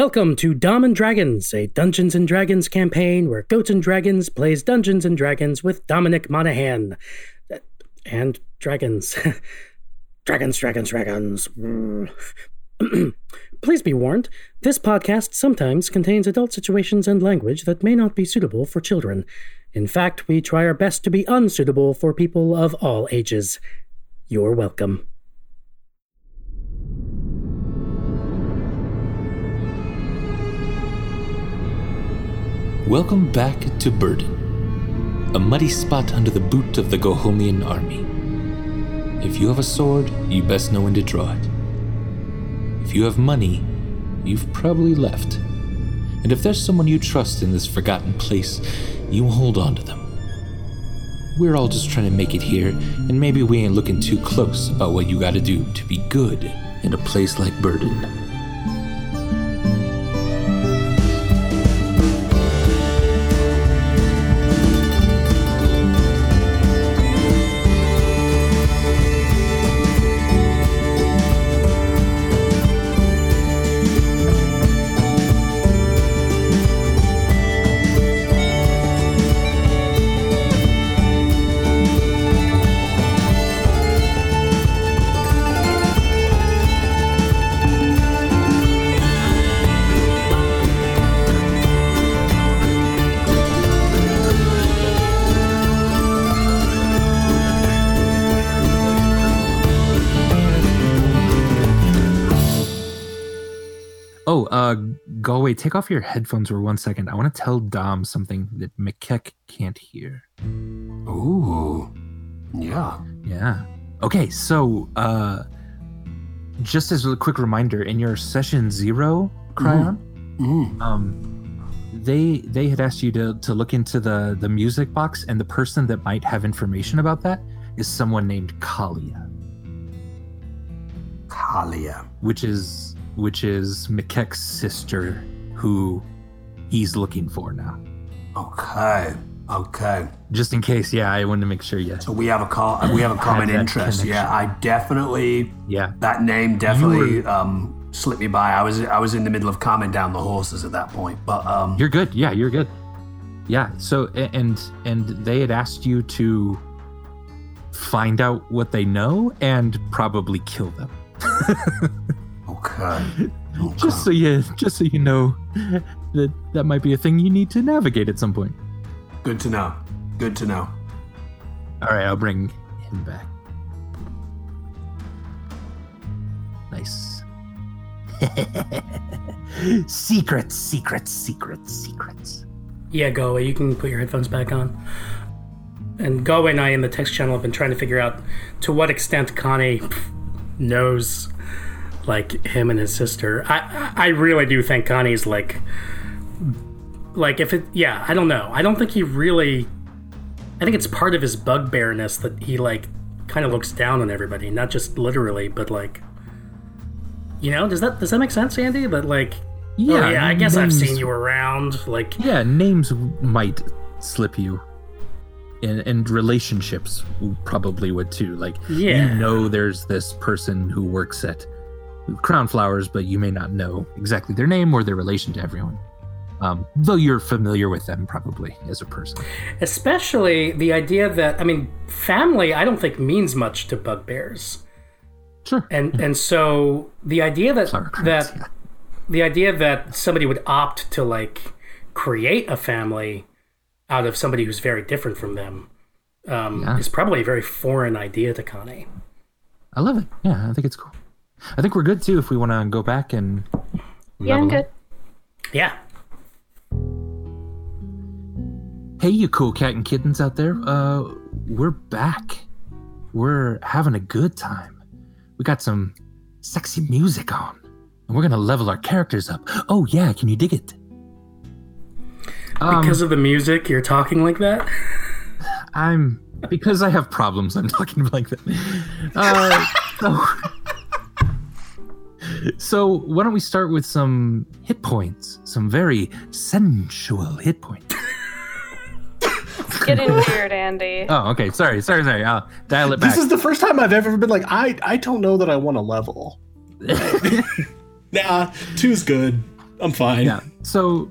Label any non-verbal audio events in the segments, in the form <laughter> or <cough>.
Welcome to Dom and Dragons, a Dungeons and Dragons campaign where Goats and Dragons plays Dungeons and Dragons with Dominic Monaghan. And dragons. <laughs> dragons, dragons, dragons. <clears throat> Please be warned, this podcast sometimes contains adult situations and language that may not be suitable for children. In fact, we try our best to be unsuitable for people of all ages. You're welcome. Welcome back to Burden, a muddy spot under the boot of the Gohomian army. If you have a sword, you best know when to draw it. If you have money, you've probably left. And if there's someone you trust in this forgotten place, you hold on to them. We're all just trying to make it here, and maybe we ain't looking too close about what you gotta do to be good in a place like Burden. Go away. Take off your headphones for one second. I want to tell Dom something that McKeck can't hear. Ooh. Yeah. Yeah. Okay, so uh, just as a quick reminder, in your session zero, Cryon, Mm. um, they they had asked you to to look into the the music box, and the person that might have information about that is someone named Kalia, Kalia. which is which is McKeck's sister, who he's looking for now. Okay. Okay. Just in case, yeah, I wanted to make sure. Yeah, So we have a call. We have a common interest. Yeah. I definitely yeah. that name definitely um slipped me by. I was I was in the middle of calming down the horses at that point. But um You're good. Yeah, you're good. Yeah. So and and they had asked you to find out what they know and probably kill them. <laughs> okay. Okay. Just so you just so you know that that might be a thing you need to navigate at some point. Good to know. Good to know. All right, I'll bring him back. Nice. <laughs> secrets, secrets, secrets, secrets. Yeah, go away. You can put your headphones back on. And Galway and I in the text channel have been trying to figure out to what extent Connie knows like him and his sister. I I really do think Connie's like like if it yeah, I don't know. I don't think he really I think it's part of his bugbearness that he like kind of looks down on everybody, not just literally, but like you know, does that does that make sense, Andy? That like oh, yeah, oh, yeah, I guess I've seen you around. Like Yeah, names might slip you. And, and relationships probably would too. Like Yeah. you know there's this person who works at Crown Flowers, but you may not know exactly their name or their relation to everyone. Um, though you're familiar with them probably as a person. Especially the idea that I mean, family I don't think means much to bugbears. Sure. And and so the idea that that yeah. the idea that somebody would opt to like create a family out of somebody who's very different from them um, Yeah. is probably a very foreign idea to Connie. I love it. Yeah, I think it's cool. I think we're good too if we want to go back and. Yeah, I'm good. up. Yeah. Hey, you cool cat and kittens out there. Uh, we're back. We're having a good time. We got some sexy music on, and we're gonna level our characters up. Oh yeah, can you dig it? Um, Because of the music, you're talking like that. I'm because I have problems. I'm talking like that. Uh, <laughs> so, so why don't we start with some hit points? Some very sensual hit points. Getting weird, Andy. Oh, okay. Sorry, sorry, sorry. I'll dial it back. This is the first time I've ever been like, I I don't know that I want a level. <laughs> nah, two's good. I'm fine. Yeah. So,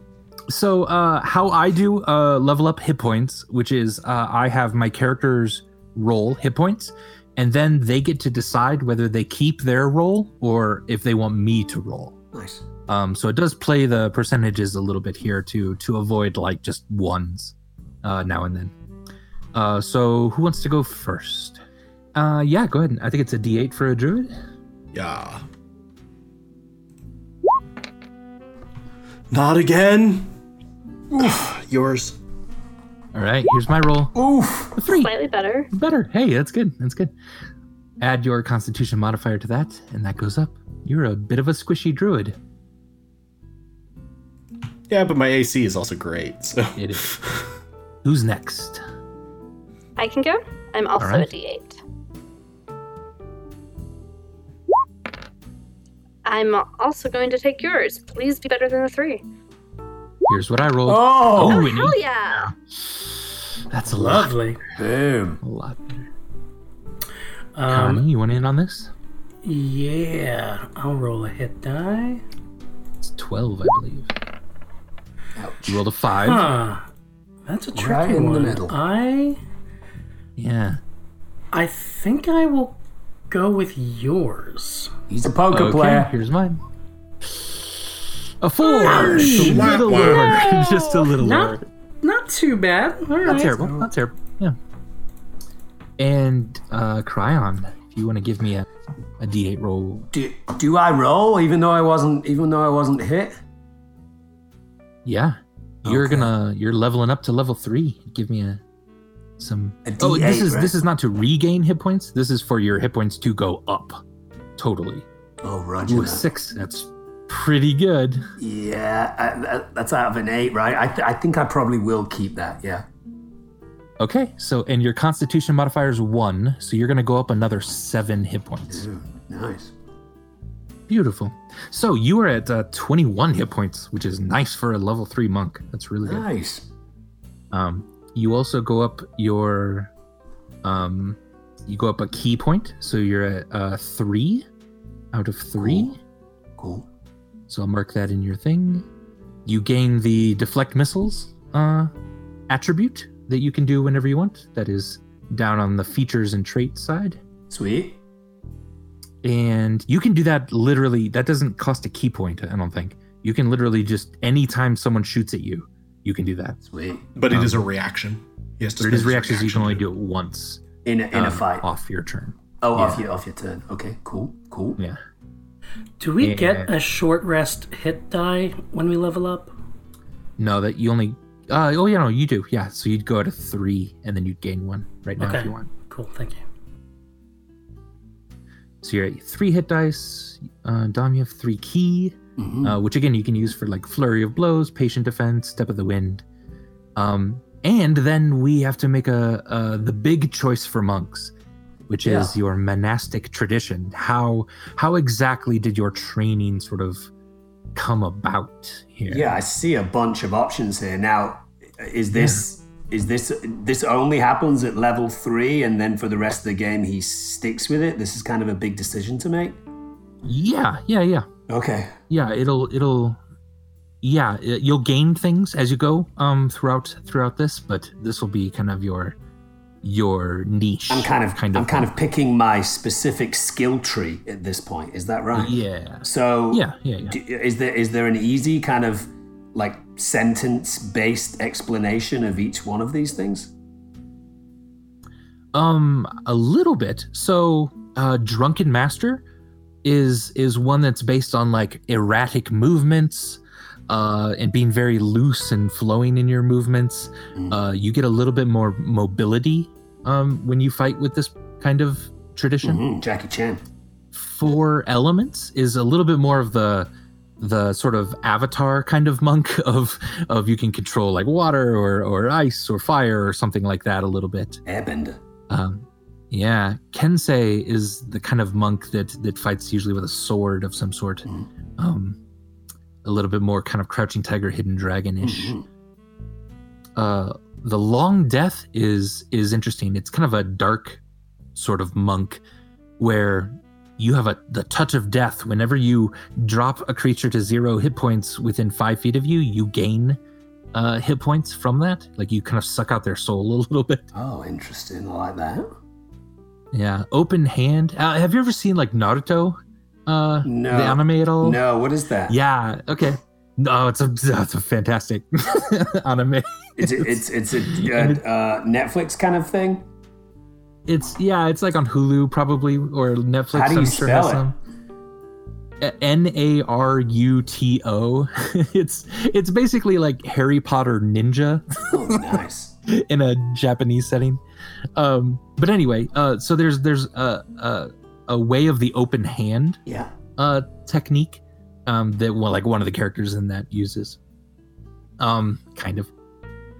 so uh, how I do uh, level up hit points, which is uh, I have my characters roll hit points, and then they get to decide whether they keep their roll or if they want me to roll. Nice. Um, so it does play the percentages a little bit here to to avoid like just ones uh, now and then. Uh, so who wants to go first? Uh, yeah, go ahead. I think it's a D8 for a druid. Yeah. Not again. Oof, yours. All right, here's my roll. Oof. A three. Slightly better. Better. Hey, that's good. That's good. Add your Constitution modifier to that, and that goes up. You're a bit of a squishy druid. Yeah, but my AC is also great. So It is. Who's next? I can go. I'm also Alright. a D8. I'm also going to take yours. Please be better than a three. Here's what I rolled. Oh. Oh, Whitney. hell yeah! That's a lot. Lovely. Boom. A lot. Um, Connie, you want in on this? yeah, I'll roll a hit die. It's 12, I believe. Ouch. You rolled a 5. Huh. That's a tricky Right in the middle. I Yeah. I think I will go with yours. He's a poker Okay, player. here's mine. A 4! Just a little Wow. lower. <laughs> Just a little Not lower. not too bad. All right. Not terrible. Not terrible. Yeah. And uh Cryon, if you want to give me a, a D8 roll. Do, do I roll even though I wasn't even though I wasn't hit? Yeah. You're Okay. gonna you're leveling up to level three. Give me a some A Oh, this is right? this is not to regain hit points. This is for your hit points to go up. Totally. Oh, Roger. Ooh, a six. That's pretty good. Yeah, I, that's out of an eight, right? I, th- I think I probably will keep that. Yeah. Okay, so and your constitution modifier is one, so you're gonna go up another seven hit points. Ooh, nice. Beautiful. So you are at uh, 21 hit points, which is nice for a level three monk. That's really good. Nice. Um, you also go up your, um, you go up a ki point, so you're at uh, three out of three. Cool. So I'll mark that in your thing. You gain the deflect missiles uh, attribute that you can do whenever you want. That is down on the features and traits side. Sweet. And you can do that literally. That doesn't cost a ki point, I don't think. You can literally just anytime someone shoots at you, you can do that. Sweet. But it Um, is a reaction. He has to But it spend is reactions. You can only do it once In a, in a um, fight. off your turn. oh, off your off your turn. Okay. Cool. Cool. Yeah. Do we get a short rest hit die when we level up? No, that you only. Uh, oh yeah, no, you do. Yeah, so you'd go to three, and then you'd gain one right now Okay. if you want. Cool, thank you. So you're at three hit dice. Uh, Dom, you have three ki, Mhm. uh, which again you can use for like flurry of blows, patient defense, step of the wind. Um, and then we have to make a, a the big choice for monks, which is your monastic tradition. How how exactly did your training sort of come about here? Yeah, I see a bunch of options here. Now, is this is this this only happens at level three, and then for the rest of the game he sticks with it? This is kind of a big decision to make. yeah, yeah, yeah. Okay. yeah it'll it'll yeah you'll gain things as you go um throughout throughout this but this will be kind of your your niche I'm kind of kind of I'm kind of picking my specific skill tree at this point. Is that right? yeah So yeah yeah, yeah. d- is there is there an easy kind of like sentence based explanation of each one of these things? um a little bit so uh drunken master is is one that's based on like erratic movements uh and being very loose and flowing in your movements Mm. uh you get a little bit more mobility um when you fight with this kind of tradition Mhm, Jackie Chan. four elements is a little bit more of the the sort of avatar kind of monk <laughs> of of you can control like water or or ice or fire or something like that a little bit Airbender. um yeah kensei is the kind of monk that that fights usually with a sword of some sort Mhm. um a little bit more kind of crouching tiger hidden dragon-ish Mhm. uh the long death is is interesting it's kind of a dark sort of monk where you have a the touch of death. Whenever you drop a creature to zero hit points within five feet of you, you gain uh, hit points from that. Like you kind of suck out their soul <laughs> a little bit. Oh, interesting. I like that. Yeah, open hand. Uh, have you ever seen like Naruto? Uh, No. the anime at all? No, what is that? Yeah. Okay. No, it's a <laughs> it's a fantastic anime. It's it's it's a <laughs> uh, uh, Netflix kind of thing. It's yeah, it's like on Hulu probably or Netflix. How do you I'm sure spell it? some. N A R U T O. <laughs> It's it's basically like Harry Potter Ninja Oh, nice. in a Japanese setting. Um, but anyway, uh, so there's there's a, a a way of the open hand Yeah. uh technique um that well like one of the characters in that uses um kind of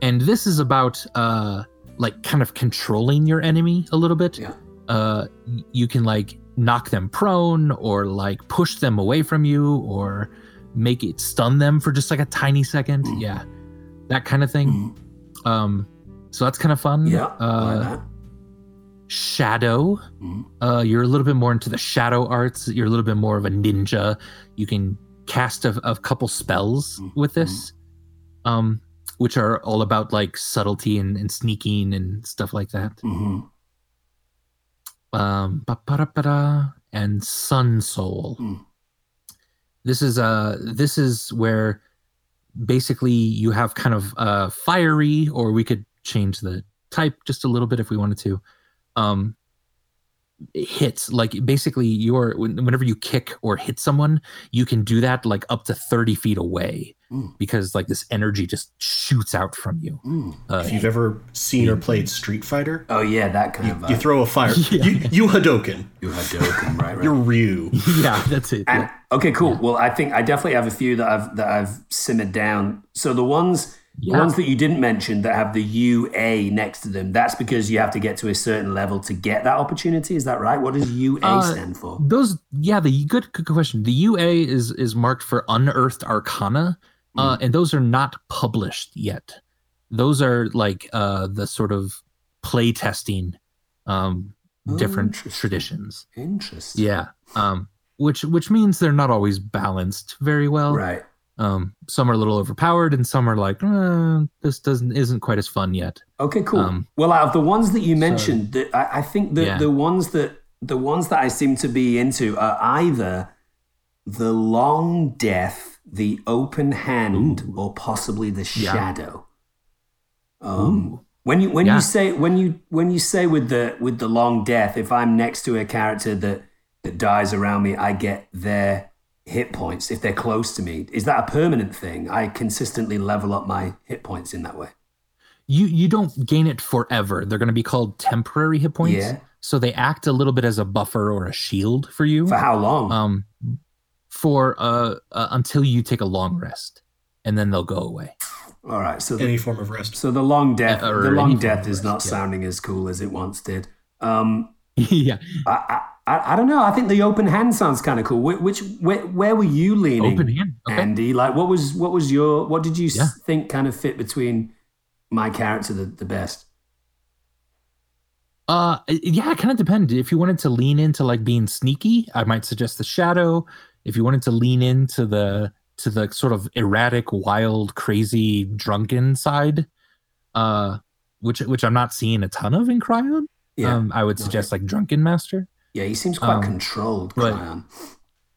and this is about uh like kind of controlling your enemy a little bit Yeah. uh you can like knock them prone or like push them away from you or make it stun them for just like a tiny second Mm. yeah that kind of thing Mm. um so that's kind of fun Yeah. Uh. Shadow Mm. uh, you're a little bit more into the shadow arts. You're a little bit more of a ninja. You can cast a, a couple spells Mhm. with this, um, which are all about like subtlety and, and sneaking and stuff like that. Mhm. Um, and Sun Soul. Mm. This is uh this is where basically you have kind of uh fiery, or we could change the type just a little bit if we wanted to. Um, hits like basically your when- whenever you kick or hit someone you can do that like up to 30 feet away Mm. because like this energy just shoots out from you Mm. uh, If you've ever seen or played Street Fighter, Oh yeah, that kind you, of. you uh, throw a fire. <laughs> Yeah. You, you Hadoken. you Hadoken, right? right. You're Ryu. <laughs> yeah that's it And yeah. okay, cool. Well, I think I definitely have a few that I've that I've simmered down. So the ones the Yeah. ones that you didn't mention that have the UA next to them, that's because you have to get to a certain level to get that opportunity. Is that right? What does UA Uh, stand for? those yeah the good, good question the ua is is marked for unearthed arcana uh and those are not published yet those are like uh the sort of play testing um Oh, different interesting. traditions Interesting. yeah um which which means they're not always balanced very well Right. Um some are a little overpowered and some are like uh, this doesn't isn't quite as fun yet Okay, cool. Um, well, out of the ones that you mentioned, the, I, I think the Yeah. the ones that the ones that I seem to be into are either the long death, the open hand, or possibly the Yeah. shadow. Um, when you when Yeah. you say when you when you say with the with the long death, if I'm next to a character that that dies around me, I get their hit points if they're close to me. Is that a permanent thing? I consistently level up my hit points in that way. you you don't gain it forever they're going to be called temporary hit points Yeah. so they act a little bit as a buffer or a shield for you For how long? um for uh, uh until you take a long rest and then they'll go away All right. So the, Any form of rest. so the long death, Uh, the long death of is rest, not yeah. sounding as cool as it once did. Um, <laughs> yeah I, I, I I don't know. I think the open hand sounds kind of cool. Which, which where, where were you leaning, open hand okay Andy? Like, what was what was your what did you Yeah. think kind of fit between my character the, the best? uh yeah it kind of depends if you wanted to lean into like being sneaky i might suggest the shadow if you wanted to lean into the to the sort of erratic wild crazy drunken side uh which which i'm not seeing a ton of in cryon Yeah, um i would suggest like drunken master yeah. He seems quite um, controlled, but-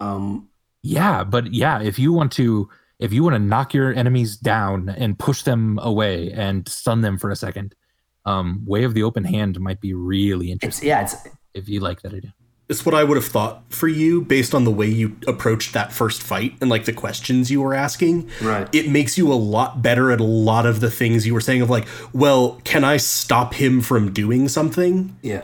Um, Yeah, but yeah, if you want to if you want to knock your enemies down and push them away and stun them for a second, um, Way of the Open Hand might be really it's interesting yeah, it's if you like that idea. It's what I would have thought for you based on the way you approached that first fight and like the questions you were asking. right. It makes you a lot better at a lot of the things you were saying of like, well, can I stop him from doing something? yeah.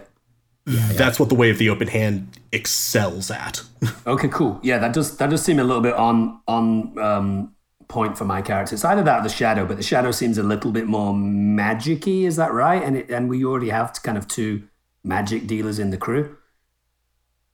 That's what the way of the open hand excels at. <laughs> Okay, cool. Yeah, that does that does seem a little bit on on um, point for my character. It's either that or the shadow, but the shadow seems a little bit more magic-y, Is that right? And it, and we already have kind of two magic dealers in the crew.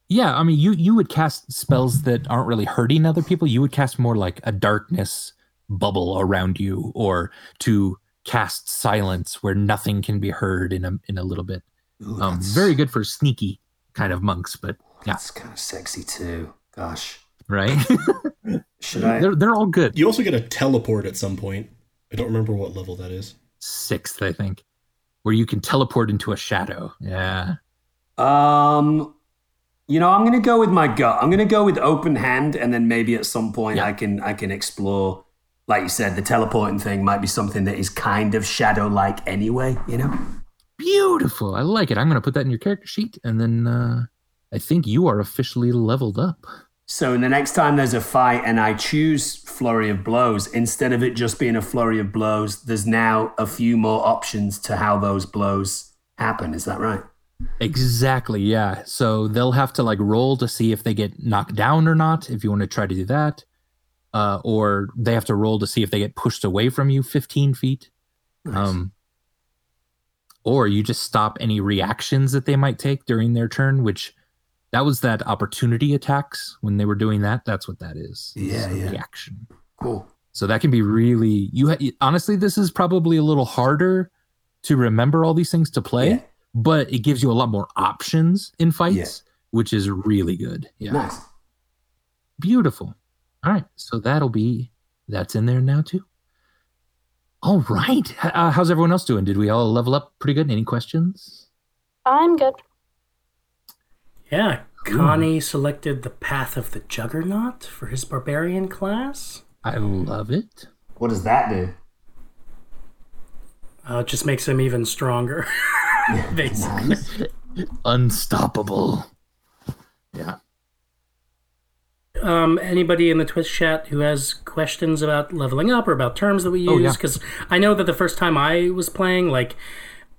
Yeah, I mean, you you would cast spells that aren't really hurting other people. You would cast more like a darkness bubble around you, or to cast silence where nothing can be heard in a in a little bit. Ooh, Um, very good for sneaky kind of monks, but yeah. That's kind of sexy too. Gosh. right? <laughs> Should I? they're they're all good. You also get a teleport at some point. I don't remember what level that is. Sixth, I think, where you can teleport into a shadow. Yeah. Um, you know, I'm gonna go with my gut. I'm gonna go with open hand, and then maybe at some point Yeah. I can I can explore. Like you said, the teleporting thing might be something that is kind of shadow like anyway. You know. Beautiful. I like it. I'm going to put that in your character sheet. And then uh, I think you are officially leveled up. So in the next time there's a fight and I choose flurry of blows, instead of it just being a flurry of blows, there's now a few more options to how those blows happen. Is that right? Exactly. Yeah. So they'll have to like roll to see if they get knocked down or not, if you want to try to do that. Uh, or they have to roll to see if they get pushed away from you 15 feet. Um, or you just stop any reactions that they might take during their turn, which that was that opportunity attacks when they were doing that. That's what that is. Yeah, yeah. Reaction. Cool. So that can be really you. Ha- honestly, this is probably a little harder to remember all these things to play, Yeah. but it gives you a lot more options in fights, Yeah. which is really good. Yeah, Nice. beautiful. All right, so that'll be that's in there now too. All right, uh, how's everyone else doing? Did we all level up pretty good? Any questions? I'm good. Yeah, Connie selected the path of the Juggernaut for his barbarian class. I love it. What does that do? Uh, it just makes him even stronger. <laughs> Basically. Unstoppable. Yeah. Um, anybody in the Twitch chat who has questions about leveling up or about terms that we Oh, yeah. use? Because I know that the first time I was playing, like,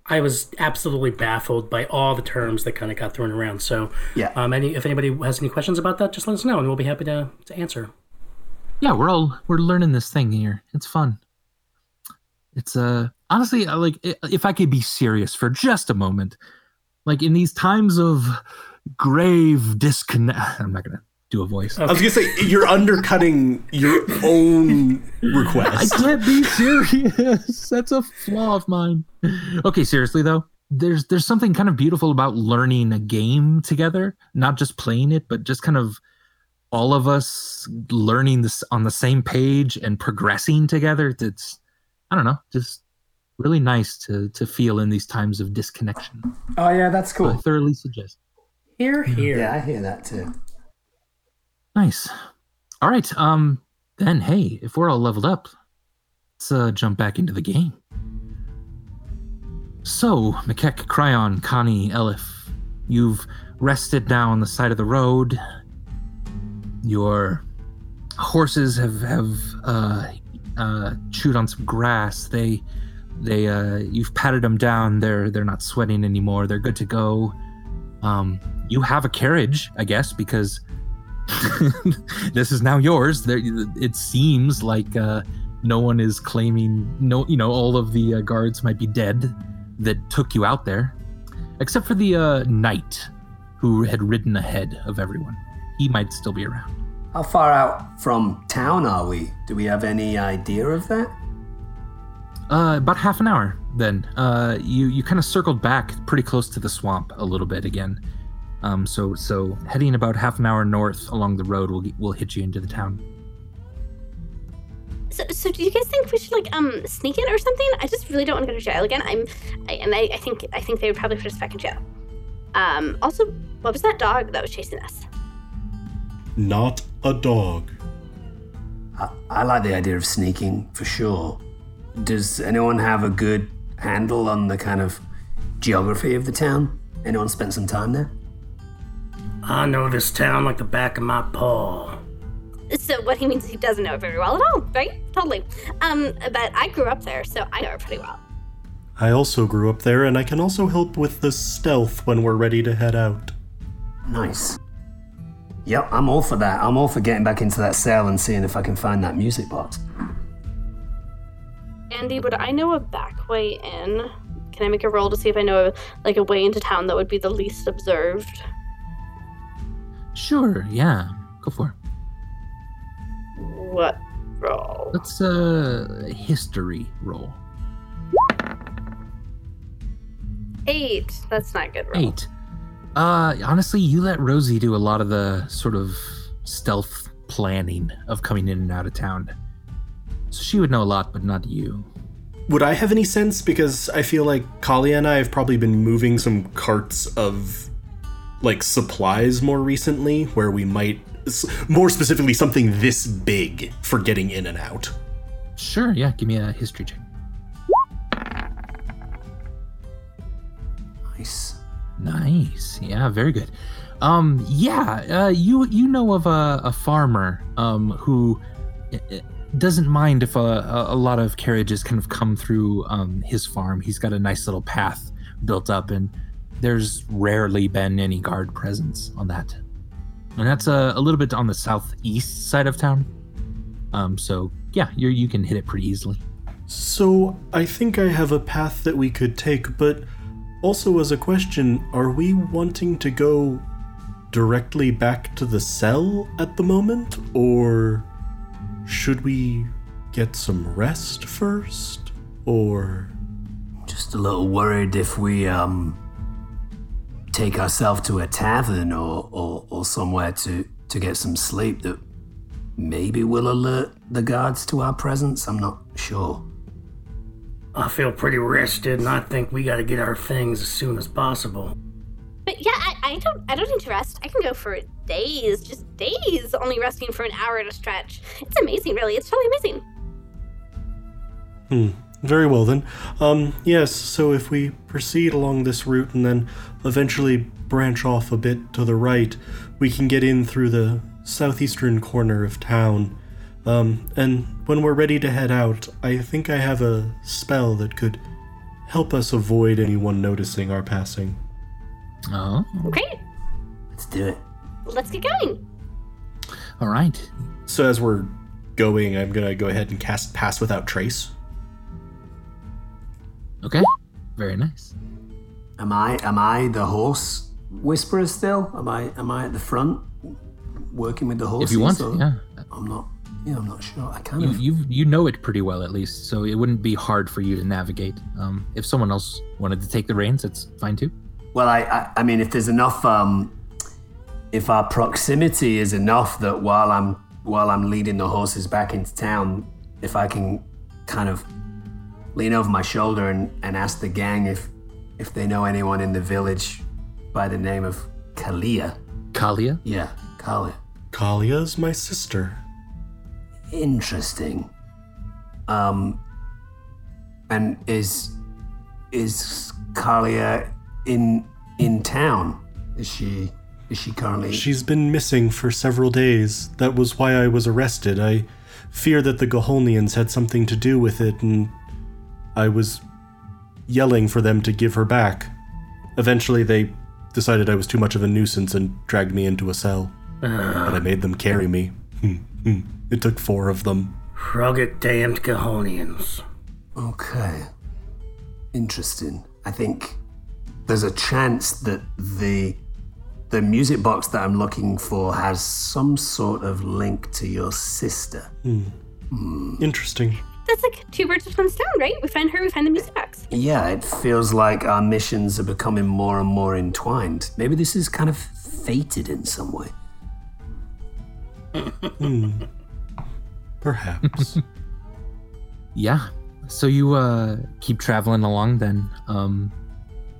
I was absolutely baffled by all the terms that kind of got thrown around. So, Yeah. um, any if anybody has any questions about that, just let us know, and we'll be happy to, to answer. yeah we're all we're learning this thing here it's fun it's uh honestly like if i could be serious for just a moment like in these times of grave disconnect <laughs> i'm not gonna do a voice I was gonna say you're undercutting your own request. I request. can't be serious. <laughs> That's a flaw of mine. Okay, seriously though, there's there's something kind of beautiful about learning a game together, not just playing it, but just kind of all of us learning this on the same page and progressing together. It's I don't know, just really nice to to feel in these times of disconnection. Oh yeah, that's cool. I cool. thoroughly suggest. Here, here. Yeah, I hear that too. Nice. All right. Um. Then, hey, if we're all leveled up, let's uh, jump back into the game. So, McKeck, Cryon, Connie, Elif, you've rested now on the side of the road. Your horses have have uh, uh, chewed on some grass. They they uh, you've patted them down. They're they're not sweating anymore. They're good to go. Um, you have a carriage, I guess, because <laughs> this is now yours. There, it seems like uh, no one is claiming no. You know, all of the uh, guards might be dead that took you out there, except for the uh, knight who had ridden ahead of everyone. He might still be around. How far out from town are we? Do we have any idea of that? Uh, about half an hour. Then uh, you you kind of circled back pretty close to the swamp a little bit again. Um, so so heading about half an hour north along the road will will hit you into the town. So, so do you guys think we should like um sneak in or something? I just really don't want to go to jail again. I'm, I, and I, I think I think they would probably put us back in jail. Um. Also, what was that dog that was chasing us? Not a dog. I, I like the idea of sneaking for sure. Does anyone have a good handle on the kind of geography of the town? Anyone spent some time there? I know this town like the back of my paw. So what he means is he doesn't know it very well at all, right? Totally. Um. But I grew up there, so I know it pretty well. I also grew up there, and I can also help with the stealth when we're ready to head out. Nice. Yep, I'm all for that. I'm all for getting back into that cell and seeing if I can find that music box. Andy, would I know a back way in? Can I make a roll to see if I know like a way into town that would be the least observed? Sure, yeah, go for it. What roll? Let's uh history roll. Eight. That's not good roll. Eight. Uh, honestly, you let Rosie do a lot of the sort of stealth planning of coming in and out of town. So she would know a lot, but not you. Would I have any sense? Because I feel like Kalia and I have probably been moving some carts of like supplies more recently, where we might, more specifically, something this big for getting in and out. Sure, yeah, give me a history check. Nice. Nice. Yeah, very good. Um, yeah, uh, you you know of a, a farmer um, who uh, uh, doesn't mind if a, a, a lot of carriages kind of come through um, his farm. He's got a nice little path built up, and there's rarely been any guard presence on that. And that's a, a little bit on the southeast side of town. Um, so yeah, you you can hit it pretty easily. So I think I have a path that we could take, but also as a question, are we wanting to go directly back to the cell at the moment, or should we get some rest first? Or Just a little worried if we um take ourselves to a tavern or, or, or somewhere to, to get some sleep that maybe will alert the guards to our presence. I'm not sure. I feel pretty rested, and I think we got to get our things as soon as possible. But yeah, I, I don't I don't need to rest. I can go for days, just days, only resting for an hour at a stretch. It's amazing, really. It's totally amazing. Hmm. Very well then. Um, yes, so if we proceed along this route and then eventually branch off a bit to the right, we can get in through the southeastern corner of town. Um, and when we're ready to head out, I think I have a spell that could help us avoid anyone noticing our passing. Oh, Great. Let's do it. Let's get going. all right. So as we're going, I'm gonna go ahead and cast Pass Without Trace. Okay, very nice. Am I am I the horse whisperer still? Am I am I at the front working with the horses? If you want, yeah. I'm not. Yeah, I'm not sure. I kind You, of. you you know it pretty well at least, so it wouldn't be hard for you to navigate. Um, if someone else wanted to take the reins, that's fine too. Well, I, I I mean, if there's enough, um, if our proximity is enough that while I'm while I'm leading the horses back into town, if I can kind of lean over my shoulder and, and ask the gang if if they know anyone in the village by the name of Kalia. Kalia, Yeah, Kalia. Kalia's my sister. Interesting. Um, and is is Kalia in in town? Is she is she currently? She's been missing for several days. That was why I was arrested. I fear that the Goholnians had something to do with it, and I was yelling for them to give her back. Eventually, they decided I was too much of a nuisance and dragged me into a cell. But I made them carry me. Hmm, hmm. it took four of them. Rugged damned Gahonians. Okay. Interesting. I think there's a chance that the the music box that I'm looking for has some sort of link to your sister. Hmm. Interesting. That's like two birds with one stone, right? We find her, we find the music box. Yeah, it feels like our missions are becoming more and more entwined. Maybe this is kind of fated in some way. hmm. Perhaps. <laughs> yeah. So you uh keep traveling along then. Um,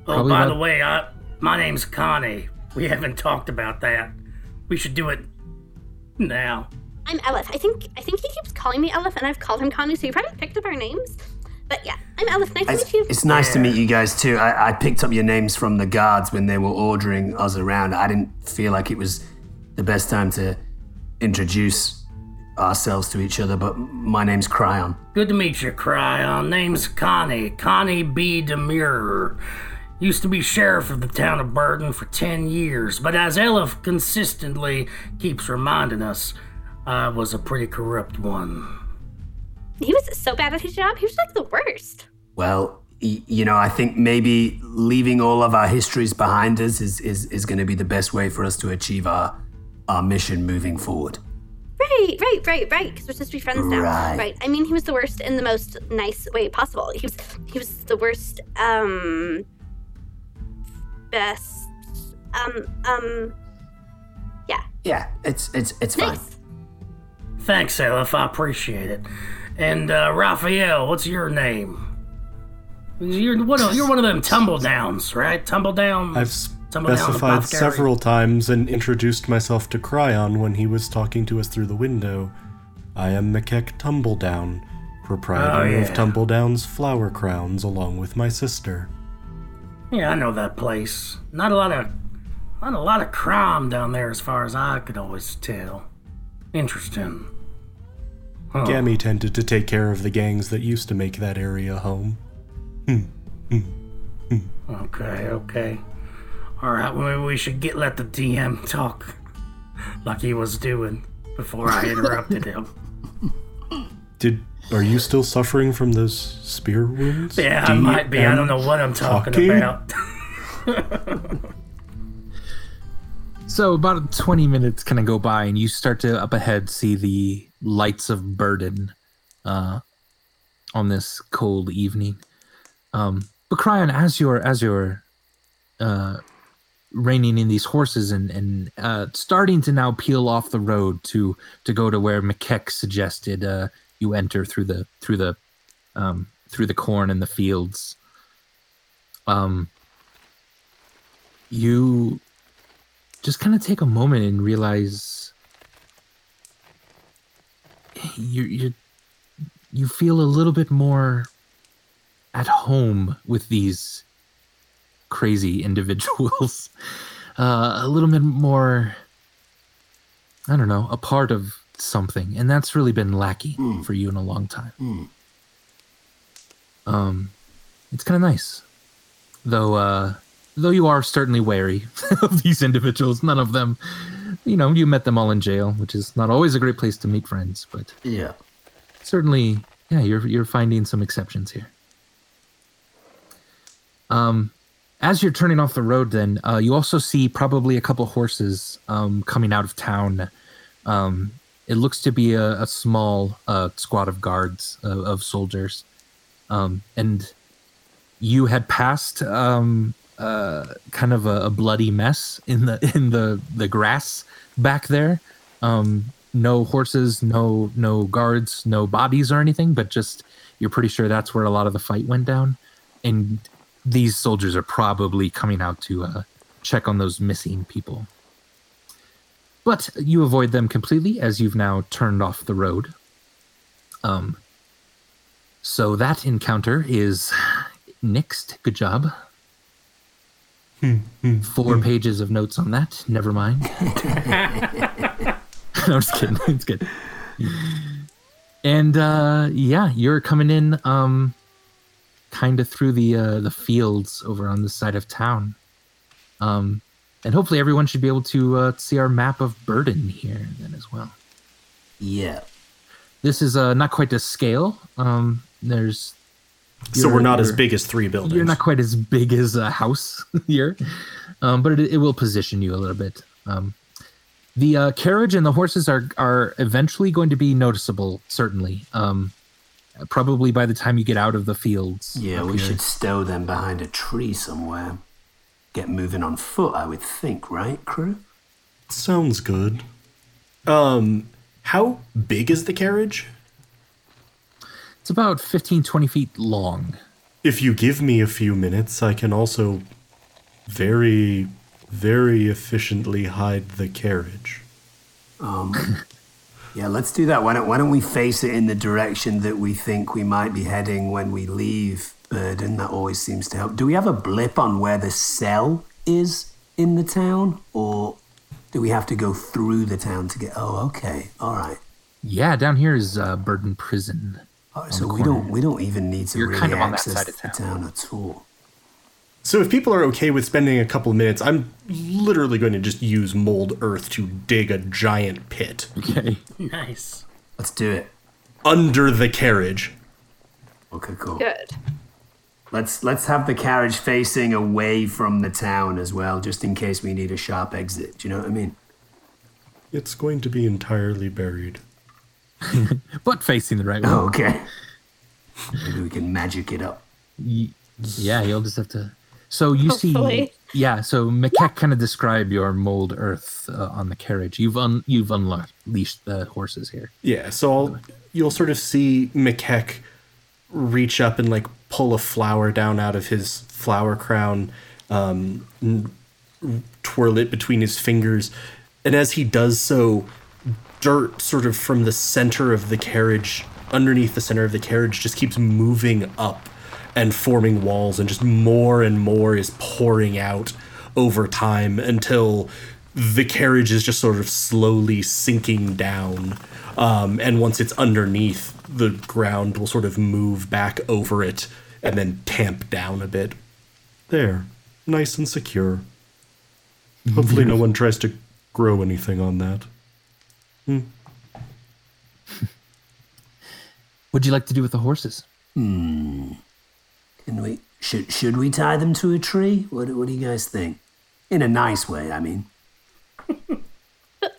Oh, by about- the way, I, my name's Connie. We haven't talked about that. We should do it now. I'm Elif. I think I think he keeps calling me Elif, and I've called him Connie, so you probably picked up our names. But yeah, I'm Elif. Nice to It's, meet you. it's nice to meet you guys too. I, I picked up your names from the guards when they were ordering us around. I didn't feel like it was the best time to introduce ourselves to each other, but my name's Cryon. Good to meet you, Cryon. Name's Connie. Connie B. Demure. Used to be sheriff of the town of Burden for 10 years, but as Elif consistently keeps reminding us, I was a pretty corrupt one. He was so bad at his job. He was like the worst. Well, y- you know, I think maybe leaving all of our histories behind us is, is, is going to be the best way for us to achieve our, our mission moving forward. Right, right, right, right. Because we're supposed to be friends now. Right. I mean, he was the worst in the most nice way possible. He was he was the worst. Um, best. Um, um, yeah. Yeah, it's it's it's fine. Thanks, Aleph. I appreciate it. And uh, Raphael, what's your name? You're one of, you're one of them tumble downs, right? Tumble down. I've specified several times and introduced myself to Cryon when he was talking to us through the window. I am McKeck Tumbledown, proprietor Oh, yeah. of Tumbledown's Flower Crowns, along with my sister. Yeah, I know that place. Not a lot of, not a lot of crime down there, as far as I could always tell. Interesting. Huh. Gammy tended to take care of the gangs that used to make that area home. Hmm. Hmm. Hmm. Okay, okay. All right, well, maybe we should get let the DM talk like he was doing before I interrupted him. <laughs> Did are you still suffering from those spear wounds? Yeah, I might be. I don't know what I'm talking talking? about. <laughs> <laughs> So about 20 minutes kind of go by, and you start to up ahead see the lights of Burden uh, on this cold evening. Um, but Cryon, as you're as you're uh, reining in these horses and and uh, starting to now peel off the road to to go to where McKeck suggested uh, you enter through the through the um, through the corn and the fields. Um, you just kind of take a moment and realize you you you feel a little bit more at home with these crazy <laughs> individuals. <laughs> Uh, a little bit more i don't know a part of something and that's really been lacking for you in a long time. Um it's kind of nice. Though uh though you are certainly wary <laughs> of these individuals none of them you know you met them all in jail which is not always a great place to meet friends but Yeah. certainly yeah you're you're finding some exceptions here. Um as you're turning off the road then uh, you also see probably a couple horses um, coming out of town. Um, it looks to be a, a small uh, squad of guards uh, of soldiers. Um, and you had passed um, uh, kind of a, a bloody mess in the <laughs> in the the grass back there. Um, no horses, no no guards, no bodies or anything, but just you're pretty sure that's where a lot of the fight went down. And these soldiers are probably coming out to uh, check on those missing people. But you avoid them completely as you've now turned off the road. Um, so that encounter is <sighs> next. Good job. Four pages of notes on that. Never mind. <laughs> <laughs> no, I'm just kidding. It's good. And uh, yeah, you're coming in um, kind of through the uh, the fields over on the side of town. Um, and hopefully everyone should be able to uh, see our map of Burden here then as well. Yeah. This is uh, not quite to scale. Um, there's So we're not as big as three buildings. you're not quite as big as a house <laughs> here, um, but it, it will position you a little bit. Um, the uh, carriage and the horses are are eventually going to be noticeable, certainly. Um, probably by the time you get out of the fields. Yeah, we here. should stow them behind a tree somewhere. Get moving on foot, I would think, right, crew? Sounds good. Um, how big is the carriage? It's about 15, 20 feet long. If you give me a few minutes, I can also very, very efficiently hide the carriage. Um, <laughs> Yeah, let's do that. Why don't Why don't we face it in the direction that we think we might be heading when we leave Burden? That always seems to help. Do we have a blip on where the cell is in the town, or do we have to go through the town to get? Oh, okay, all right. Yeah, down here is uh, Burden Prison. Oh, so we don't we don't even need to You're really kind of on that access side of the town. town at all. So if people are okay with spending a couple of minutes, I'm literally going to just use mold earth to dig a giant pit Okay. <laughs> Nice. Let's do it. under the carriage. Okay, cool. Good. Let's let's have the carriage facing away from the town as well, just in case we need a sharp exit. Do you know what I mean? It's going to be entirely buried. <laughs> But facing the right way. Oh, okay. Maybe we can magic it up. Y- Yeah, you'll just have to So you Hopefully. see, yeah. So McKeck kind of describe your mold earth uh, on the carriage. You've un- you've unleashed the horses here. Yeah, so I'll, you'll sort of see McKeck reach up and like pull a flower down out of his flower crown, um, twirl it between his fingers, and as he does so, dirt sort of from the center of the carriage, underneath the center of the carriage, just keeps moving up and forming walls, and just more and more is pouring out over time until the carriage is just sort of slowly sinking down. Um, and once it's underneath, the ground will sort of move back over it and then tamp down a bit. There, nice and secure. Hopefully, no one tries to grow anything on that. <laughs> What'd you like to do with the horses? Hmm. Can we should should we tie them to a tree? What what do you guys think? In a nice way, I mean.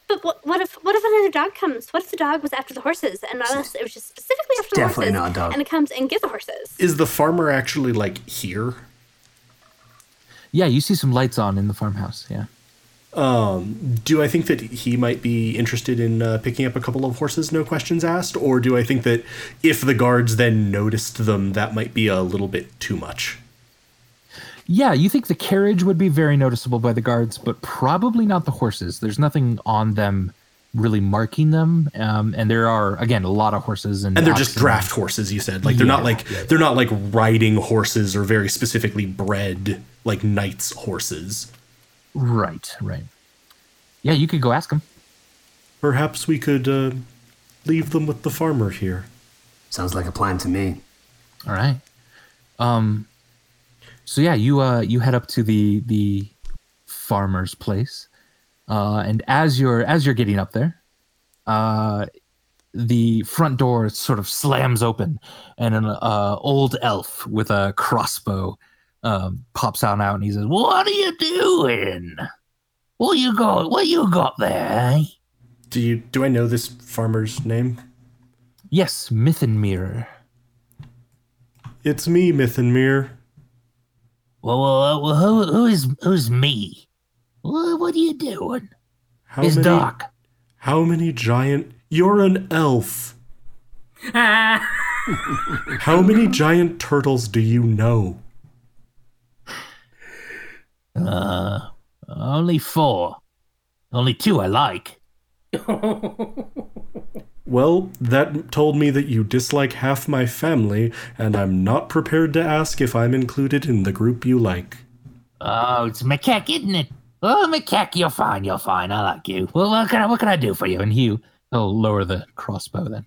But what, what if what if another dog comes? What if the dog was after the horses and not us? It was just specifically after the Definitely horses. not a dog. And it comes and gets the horses. Is the farmer actually like here? Yeah, you see some lights on in the farmhouse. Yeah. Do I think that he might be interested in uh, picking up a couple of horses, no questions asked? Or do I think that if the guards then noticed them, that might be a little bit too much? Yeah, you think the carriage would be very noticeable by the guards, but probably not the horses. There's nothing on them really marking them, um, and there are again a lot of horses and And they're just draft horses, you said. Like they're not Yeah, like they're not like riding horses or very specifically bred like knights horses. Right, right. Yeah, you could go ask them. Perhaps we could uh, leave them with the farmer here. Sounds like a plan to me. All right. Um. So yeah, you uh you head up to the the farmer's place, uh, and as you're as you're getting up there, uh, the front door sort of slams open, and an uh, old elf with a crossbow um, pops out out, and he says, "What are you doing? What you got? What you got there?" Eh? Do you do I know this farmer's name? Yes, Mithenmere. It's me, Mithenmere. Well, well, well who, who is who's me? What, what are you doing? How it's many dark. how many giant You're an elf. <laughs> How many giant turtles do you know? Uh, only four. Only two I like. <laughs> Well, that told me that you dislike half my family, and I'm not prepared to ask if I'm included in the group you like. Oh, it's McKeck, isn't it? Oh, McKeck, you're fine. You're fine. I like you. Well, what can I what can I do for you? And Hugh, he'll lower the crossbow then.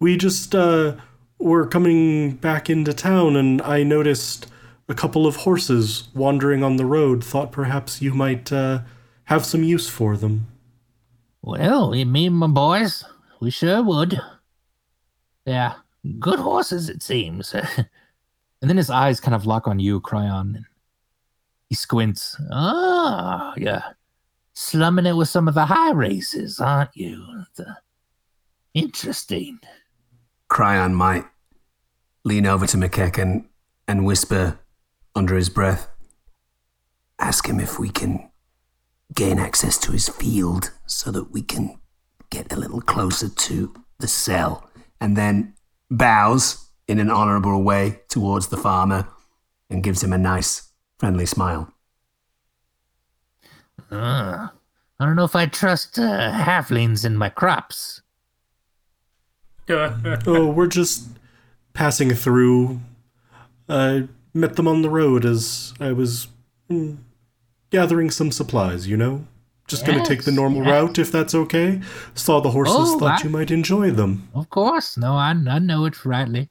We just uh were coming back into town and I noticed a couple of horses wandering on the road. Thought perhaps you might uh have some use for them. Well, me and my boys, we sure would. Yeah, good horses, it seems. <laughs> and then his eyes kind of lock on you, Cryon. And he squints. Ah, yeah. Slumming it with some of the high races, aren't you? The- Interesting. Cryon might lean over to McKeck and, and whisper under his breath, ask him if we can gain access to his field so that we can get a little closer to the cell. And then bows in an honorable way towards the farmer and gives him a nice, friendly smile. Uh, I don't know if I trust uh, halflings in my crops. <laughs> Oh, we're just passing through. I met them on the road as I was mm, gathering some supplies, you know? Just gonna take the normal yes. route if that's okay. Saw the horses, Oh, thought I- you might enjoy them. Of course. No, I, I know it rightly.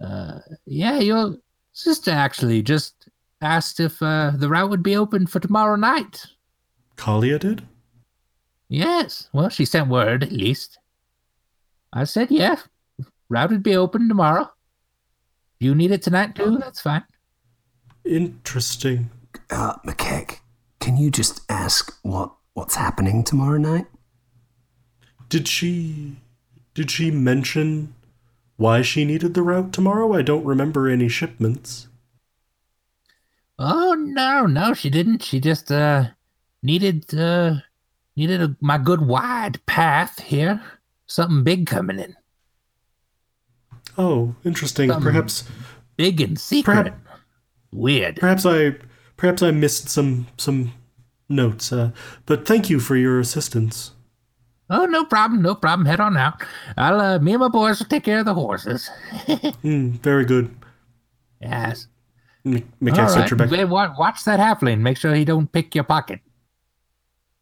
Uh, yeah, your sister actually just asked if uh, the route would be open for tomorrow night. Kalia did? Yes. Well, she sent word, at least. I said, yeah, route would be open tomorrow. You need it tonight, too? That's fine. Interesting. Uh, McKeck, can you just ask what, what's happening tomorrow night? Did she did she mention why she needed the route tomorrow? I don't remember any shipments. Oh no, no, she didn't. She just uh needed uh needed a, my good wide path here. Something big coming in. Oh, interesting. Um, perhaps Big and secret. Perhaps- Weird. perhaps I perhaps I missed some some notes. Uh, but thank you for your assistance. Oh, no problem, no problem. Head on out. I'll uh, me and my boys will take care of the horses. <laughs> Hmm, very good. yes. M- All McKay right. Rebecca. Hey, wa- Watch that halfling. Make sure he don't pick your pocket.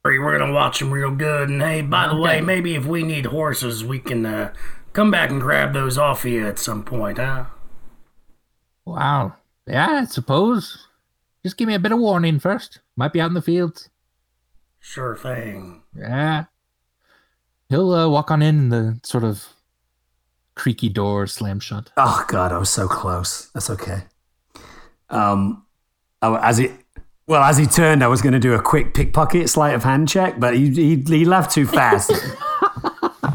We're gonna watch him real good. And hey, by the way, maybe if we need horses, we can uh, come back and grab those off of you at some point, huh? Wow. Yeah, I suppose. Just give me a bit of warning first. Might be out in the fields. Sure thing. Yeah. He'll uh, walk on in, and the sort of creaky door slam shut. Oh God, I was so close. That's okay. Um, oh, as he, well, as he turned, I was going to do a quick pickpocket sleight of hand check, but he he, he left too fast. <laughs>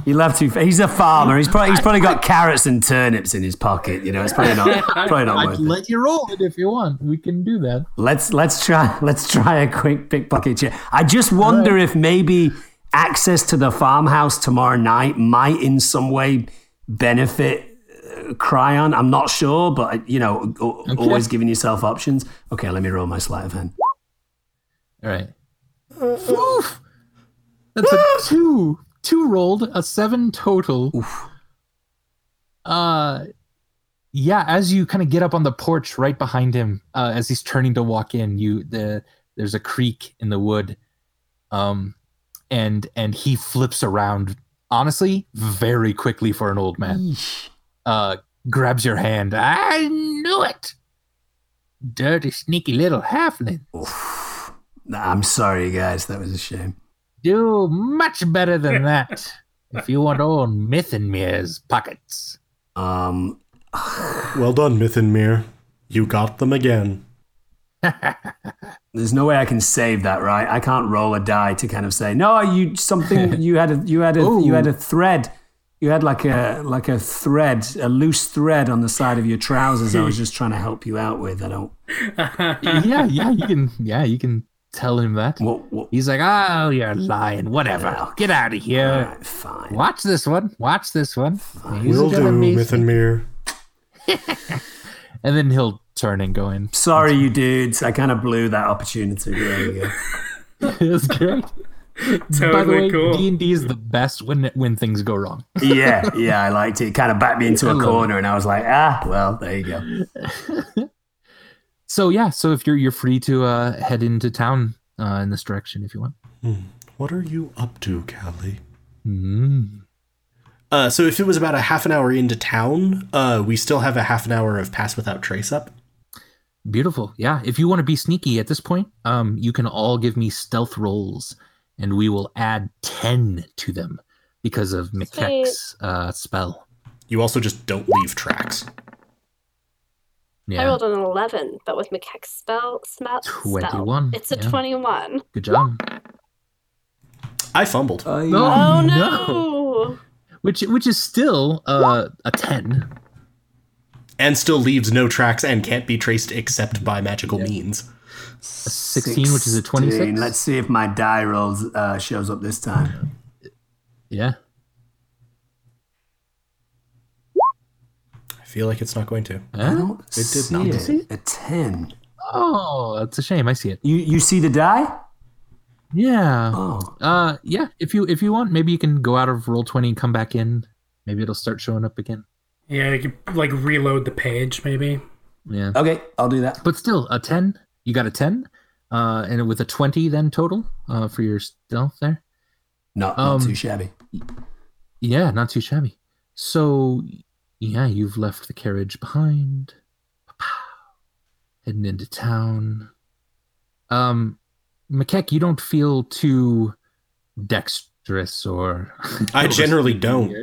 he left too. Fa- he's a farmer. He's probably he's probably got <laughs> carrots and turnips in his pocket. You know, it's probably not <laughs> probably not I worth can it. let you roll it if you want. We can do that. Let's let's try let's try a quick pickpocket check. I just wonder if maybe access to the farmhouse tomorrow night might in some way benefit uh, Cryon. I'm not sure, but uh, you know, o- always giving yourself options. Okay, let me roll my sleight of hand. All right. Uh, uh. Oof. That's a two. Two rolled, a seven total. Uh, yeah. As you kind of get up on the porch right behind him, uh, as he's turning to walk in, you the there's a creak in the wood, um, and and he flips around. Honestly, very quickly for an old man. Uh, grabs your hand. I knew it. Dirty, sneaky little halfling. Nah, I'm sorry, guys. That was a shame. Do much better than <laughs> that if you want old Mythenmir's pockets. Um, Well done, Mythenmere. You got them again. <laughs> there's no way I can save that, right? I can't roll a die to kind of say, no, you something <laughs> you had a you had a you had a thread. You had like a like a thread, a loose thread on the side of your trousers. I was just trying to help you out with. I don't. yeah, yeah, you can yeah, you can tell him that. What? what He's like, Oh, you're lying. Whatever. Get out of here. right, fine. Watch this one. Watch this one. He's Will do, gonna be- Mythenmere. And then he'll turn and go in. Sorry, you dudes. I kind of blew that opportunity. There you go. it's great. Totally By the way, cool. D and D is the best when when things go wrong. Yeah, yeah, I liked it. It kind of backed me into <laughs> a corner, and I was like, ah, well, there you go. <laughs> So yeah, so if you're you're free to uh, head into town uh, in this direction if you want. What are you up to, Callie? Mm. Uh, so if it was about a half an hour into town, uh, we still have a half an hour of pass without trace up. Beautiful. Yeah. If you want to be sneaky at this point, um, you can all give me stealth rolls, and we will add ten to them because of McKeck's uh, spell. You also just don't leave tracks. I rolled an 11, but with McKeck's spell, smell, 21, Spell, it's a yeah. 21. Good job. I fumbled. Oh, Oh, no. no. Which which is still uh, a ten. and still leaves no tracks and can't be traced except by magical means. A sixteen, which is a twenty-six. Let's see if my die rolls uh, shows up this time. Yeah. Feel like it's not going to. I don't It did see not. it. See it? A 10. Oh, that's a shame. I see it. You you see the die? Yeah. Oh. Uh, yeah. If you if you want, maybe you can go out of Roll20 and come back in. Maybe it'll start showing up again. Yeah, you could like reload the page maybe. Yeah. Okay, I'll do that. But still, a ten. You got a ten, uh, and with a twenty then total, uh, for your stealth there. Not, not Um, too shabby. Yeah, not too shabby. So, yeah, you've left the carriage behind. Heading into town. Um, McKeck, you don't feel too dexterous or. <laughs> I generally <laughs> don't.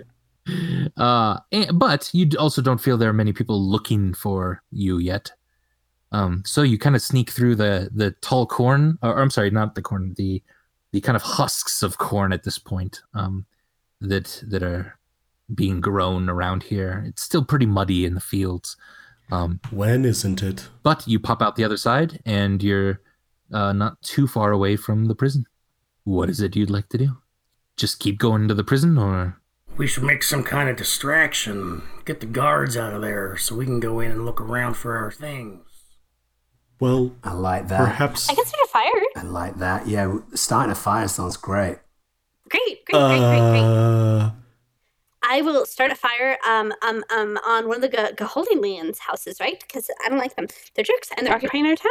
Uh, and, but you also don't feel there are many people looking for you yet. Um, so you kind of sneak through the the tall corn, or, or I'm sorry, not the corn, the the kind of husks of corn at this point. Um, that that are being grown around here. It's still pretty muddy in the fields, Um, When isn't it? but you pop out the other side and you're uh, not too far away from the prison. What is it you'd like to do? Just keep going to the prison, or We should make some kind of distraction. Get the guards out of there so we can go in and look around for our things. Well, I like that. perhaps. I can start a fire. I like that. Yeah, starting a fire sounds great. Great, great, great, great, great. I will start a fire um, um, um, on one of the G- Gaholians houses, right? Because I don't like them. They're jerks and they're occupying our town.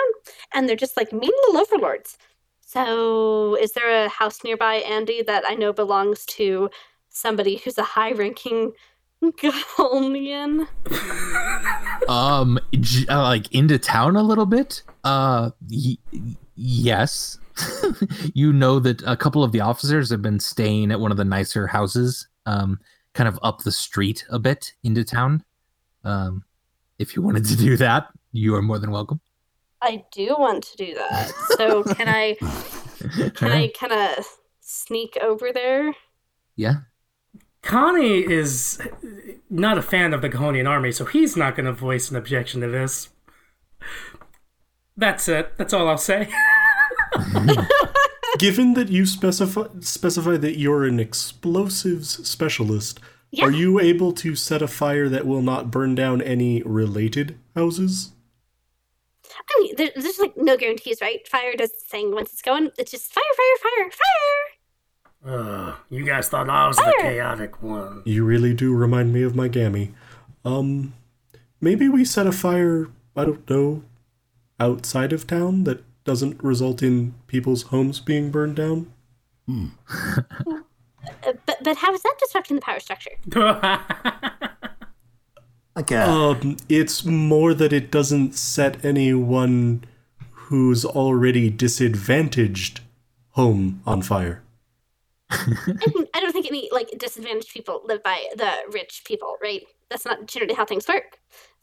And they're just like mean little overlords. So, is there a house nearby, Andy, that I know belongs to somebody who's a high ranking Gaholian? <laughs> um, j- uh, like into town a little bit? Uh, y- yes. <laughs> you know that a couple of the officers have been staying at one of the nicer houses, um, kind of up the street a bit into town. Um, if you wanted to do that, you are more than welcome. I do want to do that. So, can I <laughs> can I kind of sneak over there? Yeah. Connie is not a fan of the Kahonian army, so he's not going to voice an objection to this. That's it. That's all I'll say. <laughs> <laughs> given that you specify specify that you're an explosives specialist, Yeah. are you able to set a fire that will not burn down any related houses? I mean, there, there's like no guarantees, right? Fire does its thing. Once it's going, it's just fire, fire, fire, fire. Uh, you guys thought I was the chaotic one. You really do remind me of my gammy. Um, maybe we set a fire. I don't know, outside of town that doesn't result in people's homes being burned down. Uh, but but how is that disrupting the power structure? <laughs> Like a, Um, it's more that it doesn't set anyone who's already disadvantaged home on fire. I, mean, I don't think any like disadvantaged people live by the rich people, right? That's not generally how things work.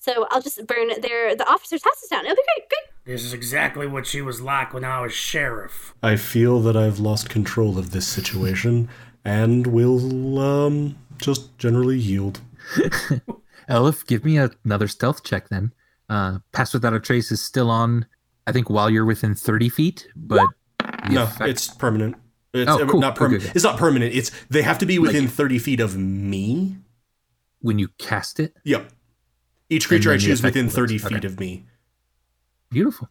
So I'll just burn their the officers' houses down. It'll be great, great. this is exactly what she was like when I was sheriff. I feel that I've lost control of this situation and will um just generally yield. <laughs> Elif, give me a- another stealth check then. Uh, Pass Without a Trace is still on, I think, while you're within 30 feet, but. No, effect- it's permanent. It's Oh, uh, cool. not permanent. okay. It's not permanent. It's they have to be within Like- 30 feet of me. when you cast it. Yep. Each creature I choose within works. 30 Okay. feet of me. Beautiful.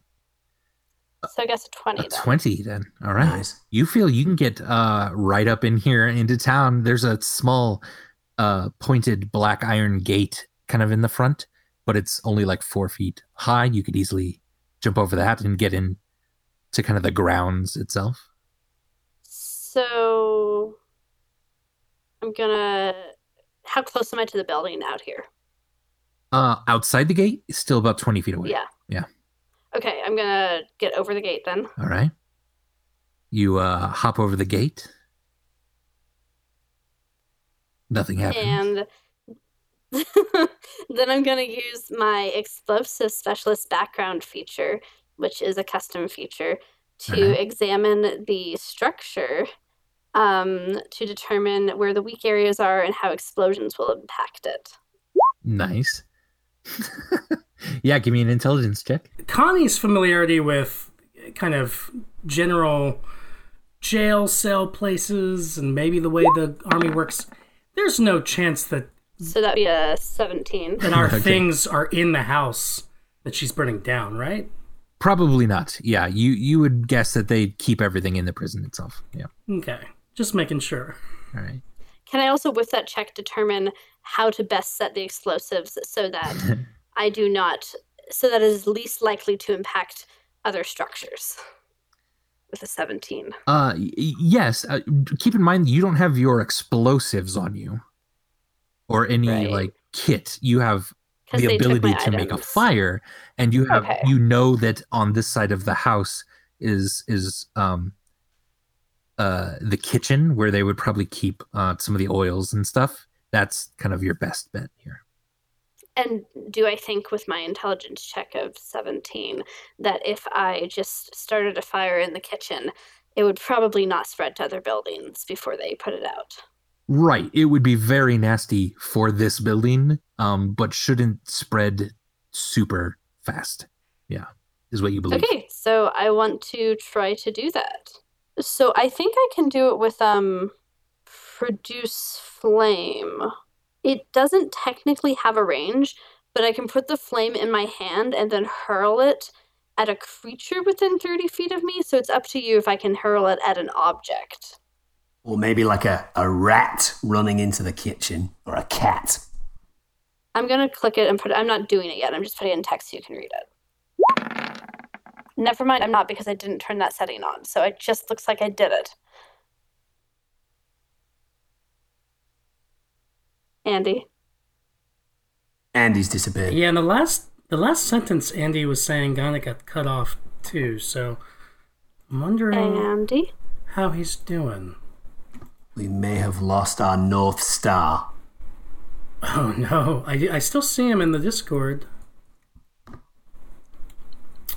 So I guess a twenty. A then. 20 then. All right. Nice. You feel you can get uh, right up in here into town. There's a small uh, pointed black iron gate kind of in the front, but it's only like four feet high. You could easily jump over that and get in to kind of the grounds itself. So I'm gonna. How close am I to the building out here? Uh, outside the gate is still about 20 feet away. Yeah. Yeah. Okay, I'm gonna get over the gate then. All right. You uh, hop over the gate. Nothing happens. And <laughs> then I'm going to use my explosive specialist background feature, which is a custom feature, to examine the structure um, to determine where the weak areas are and how explosions will impact it. Nice. <laughs> yeah, give me an intelligence check. Connie's familiarity with kind of general jail cell places and maybe the way the army works, there's no chance that, So that'd be a 17. that our <laughs> Okay. things are in the house that she's burning down, right? Probably not. Yeah, you you would guess that they'd keep everything in the prison itself. Yeah. Okay. Just making sure. All right. Can I also, with that check, determine how to best set the explosives so that <laughs> I do not, so that it is least likely to impact other structures? With a 17. Uh, y- yes. Uh, keep in mind you don't have your explosives on you, or any Right. like kit. You have the ability to make a fire, and you have Okay. you know that on this side of the house is is um uh the kitchen where they would probably keep uh some of the oils and stuff. That's kind of your best bet here. And do I think with my intelligence check of 17 that if I just started a fire in the kitchen, it would probably not spread to other buildings before they put it out? Right. It would be very nasty for this building, um, but shouldn't spread super fast. Yeah, is what you believe. Okay, so I want to try to do that. So I think I can do it with um produce flame. It doesn't technically have a range, but I can put the flame in my hand and then hurl it at a creature within 30 feet of me. So it's up to you if I can hurl it at an object. Or maybe like a, a rat running into the kitchen or a cat. I'm gonna click it and put it. I'm not doing it yet. I'm just putting it in text so you can read it. Never mind, I'm not because I didn't turn that setting on. So it just looks like I did it. Andy. Andy's disappeared. Yeah, and the last the last sentence Andy was saying Ghana got cut off too, so I'm wondering Andy. how he's doing. We may have lost our North Star. Oh no, I, I still see him in the Discord.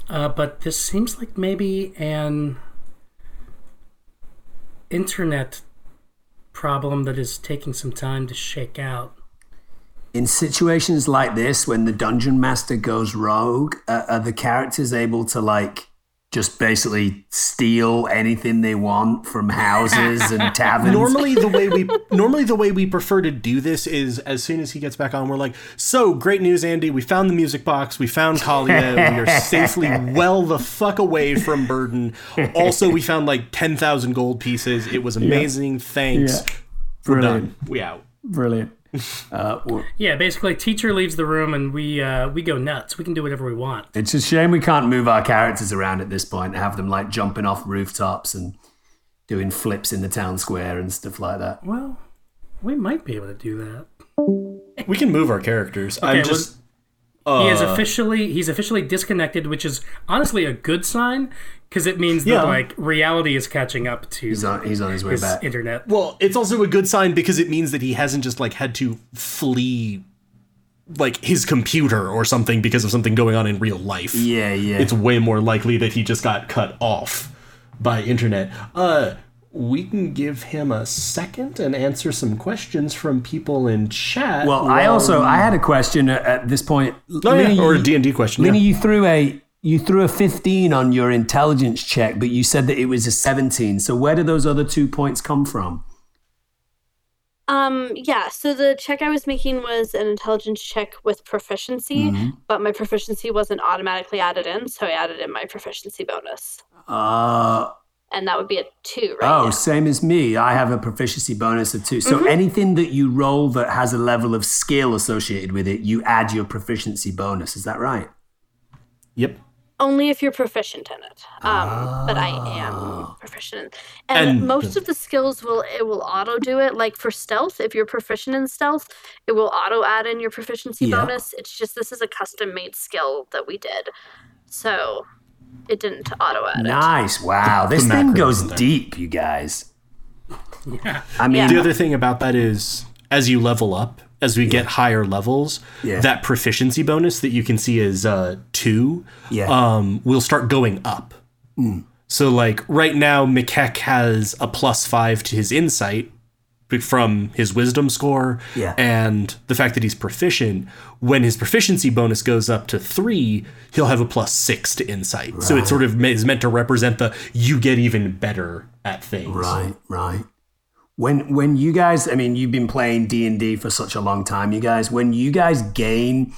Uh, but this seems like maybe an internet problem that is taking some time to shake out. In situations like this, when the dungeon master goes rogue, uh, are the characters able to like just basically steal anything they want from houses and <laughs> taverns? normally the way we <laughs> normally the way we prefer to do this is as soon as he gets back on we're like so great news andy. We found the music box. We found kalia. We are safely well the fuck away from burden. Also we found like 10000 gold pieces. It was amazing. Thanks. Yeah. we're Brilliant. done. We out. Brilliant. <laughs> Uh, well, Yeah, basically, teacher leaves the room and we uh, we go nuts. We can do whatever we want. it's a shame we can't move our characters around at this point and have them like jumping off rooftops and doing flips in the town square and stuff like that. Well, we might be able to do that. we can move our characters i'm well, just he is uh, officially he's officially disconnected, which is honestly a good sign because it means Yeah. that like reality is catching up to He's on, he's on his way his back. internet. Well, it's also a good sign because it means that he hasn't just like had to flee like his computer or something because of something going on in real life. Yeah, yeah. It's way more likely that he just got cut off by internet. Uh we can give him a second and answer some questions from people in chat. Well, I also I had a question at, at this point. Oh, yeah, Linny, or a you- D&D question. Linny, yeah. you threw a you threw a 15 on your intelligence check, but you said that it was a 17. So where do those other two points come from? Um, yeah, so the check I was making was an intelligence check with proficiency, Mm-hmm. but my proficiency wasn't automatically added in, so I added in my proficiency bonus. Uh, And that would be a two, right? oh, now. same as me. I have a proficiency bonus of 2. So anything that you roll that has a level of skill associated with it, you add your proficiency bonus. Is that right? Yep. Only if you're proficient in it. Um, but I Ah. am proficient. And, And- most of the skills will it will auto do it. Like for stealth, if you're proficient in stealth, it will auto add in your proficiency Yeah. bonus. It's just this is a custom made skill that we did. So it didn't auto add it. Nice. Wow. This The thing goes deep, you guys. Yeah. I mean, Yeah. The other thing about that is as you level up, as we get higher levels, Yeah. that proficiency bonus that you can see as uh, two Yeah. um, will start going up. So, like right now, McKeck has a plus five to his insight b- from his wisdom score, Yeah. and the fact that he's proficient. When his proficiency bonus goes up to three, he'll have a plus six to insight. So it sort of is meant to represent the you get even better at things. Right, right. When when you guys, I mean, you've been playing D and D for such a long time, you guys. When you guys gain,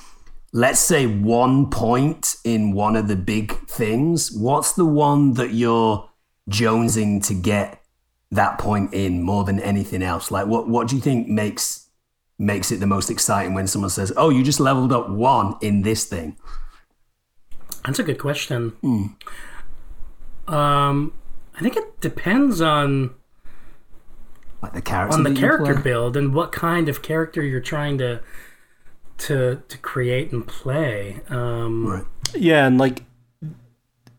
let's say one point in one of the big things, what's the one that you're jonesing to get that point in more than anything else? Like, what what do you think makes makes it the most exciting when someone says, "Oh, you just leveled up one in this thing"? That's a good question. Hmm. Um, I think it depends on Like the character on the character play? build and what kind of character you're trying to to to create and play. Um, Right. Yeah, and like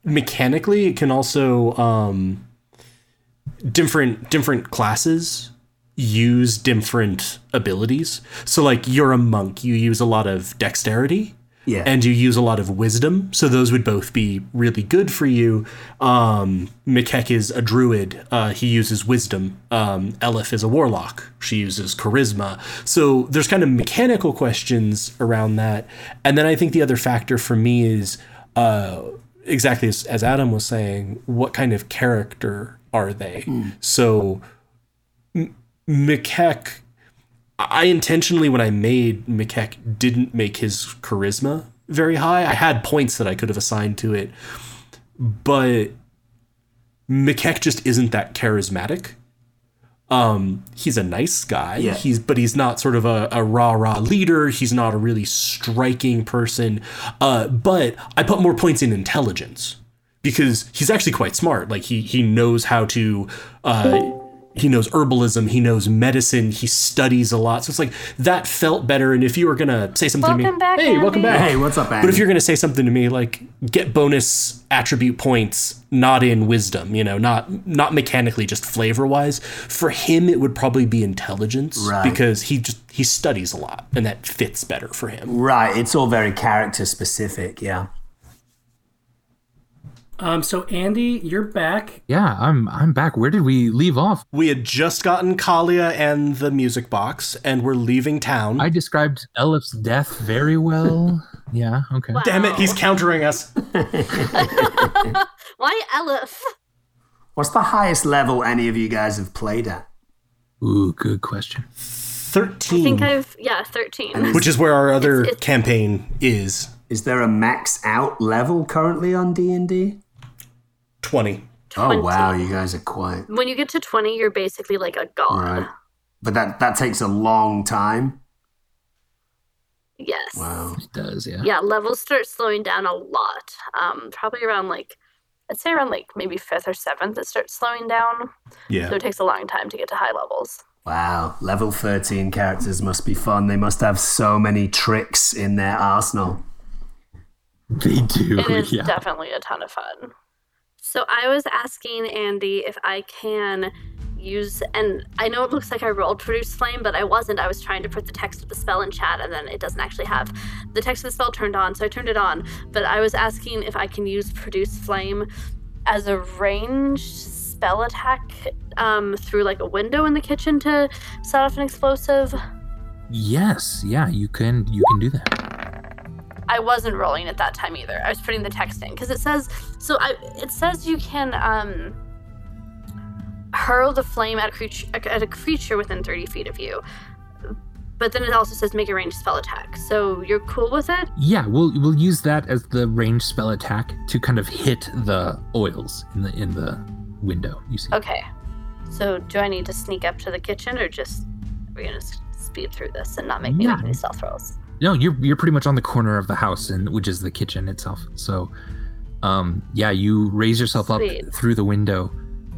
mechanically, it can also um, different different classes use different abilities. So, like you're a monk, you use a lot of dexterity, Yeah. and you use a lot of wisdom. So those would both be really good for you. Um, McKeck is a druid. Uh, he uses wisdom. Um, Elif is a warlock. She uses charisma. So there's kind of mechanical questions around that. And then I think the other factor for me is uh, exactly as, as Adam was saying, what kind of character are they? So M- I intentionally, when I made McKeck, didn't make his charisma very high. I had points that I could have assigned to it, but McKeck just isn't that charismatic. Um, he's a nice guy. Yeah. He's but he's not sort of a, a rah rah leader. He's not a really striking person. Uh, but I put more points in intelligence because he's actually quite smart. Like he he knows how to uh, he knows herbalism, he knows medicine, he studies a lot. So it's like that felt better. And if you were gonna say something to me, back, hey, welcome back. Hey, what's up, Andy? But if you're gonna say something to me like get bonus attribute points, not in wisdom, you know, not not mechanically, just flavor wise, for him it would probably be intelligence Right. because he just he studies a lot and that fits better for him. Right, it's all very character specific, yeah. Um, so Andy, you're back. Yeah, I'm I'm back. Where did we leave off? We had just gotten Kalia and the music box, and we're leaving town. I described Elif's death very well. <laughs> yeah, okay. Damn it, he's countering us. <laughs> Why Elif? What's the highest level any of you guys have played at? Ooh, good question. 13. I think I've yeah, thirteen. which is where our other It's- it's- campaign is Is there a max out level currently on D&D? 20. Oh wow, you guys are quite When you get to twenty, you're basically like a god. right. But that that takes a long time. Yes. Wow. It does, yeah. Yeah, levels start slowing down a lot. Um, probably around like I'd say around like maybe fifth or seventh it starts slowing down. Yeah. So it takes a long time to get to high levels. Wow, level 13 characters must be fun. They must have so many tricks in their arsenal. They do. It is yeah. definitely a ton of fun. So I was asking Andy if I can use, and I know it looks like I rolled produce flame, but I wasn't. I was trying to put the text of the spell in chat, and then it doesn't actually have the text of the spell turned on, so I turned it on. But I was asking if I can use produce flame as a ranged spell attack um, through like a window in the kitchen to set off an explosive. Yes, yeah, you can you can do that. I wasn't rolling at that time either. I was putting the text in because it says so. I it says you can um hurl the flame at a creature at a creature within thirty feet of you, but then it also says make a ranged spell attack. So you're cool with it? Yeah, we'll we'll use that as the ranged spell attack to kind of hit the oils in the in the window. You see? Okay. So do I need to sneak up to the kitchen or just are we gonna speed through this and not make me Yeah. make any stealth rolls? No, you're you're pretty much on the corner of the house, and which is the kitchen itself. So, um, yeah, you raise yourself up through the window,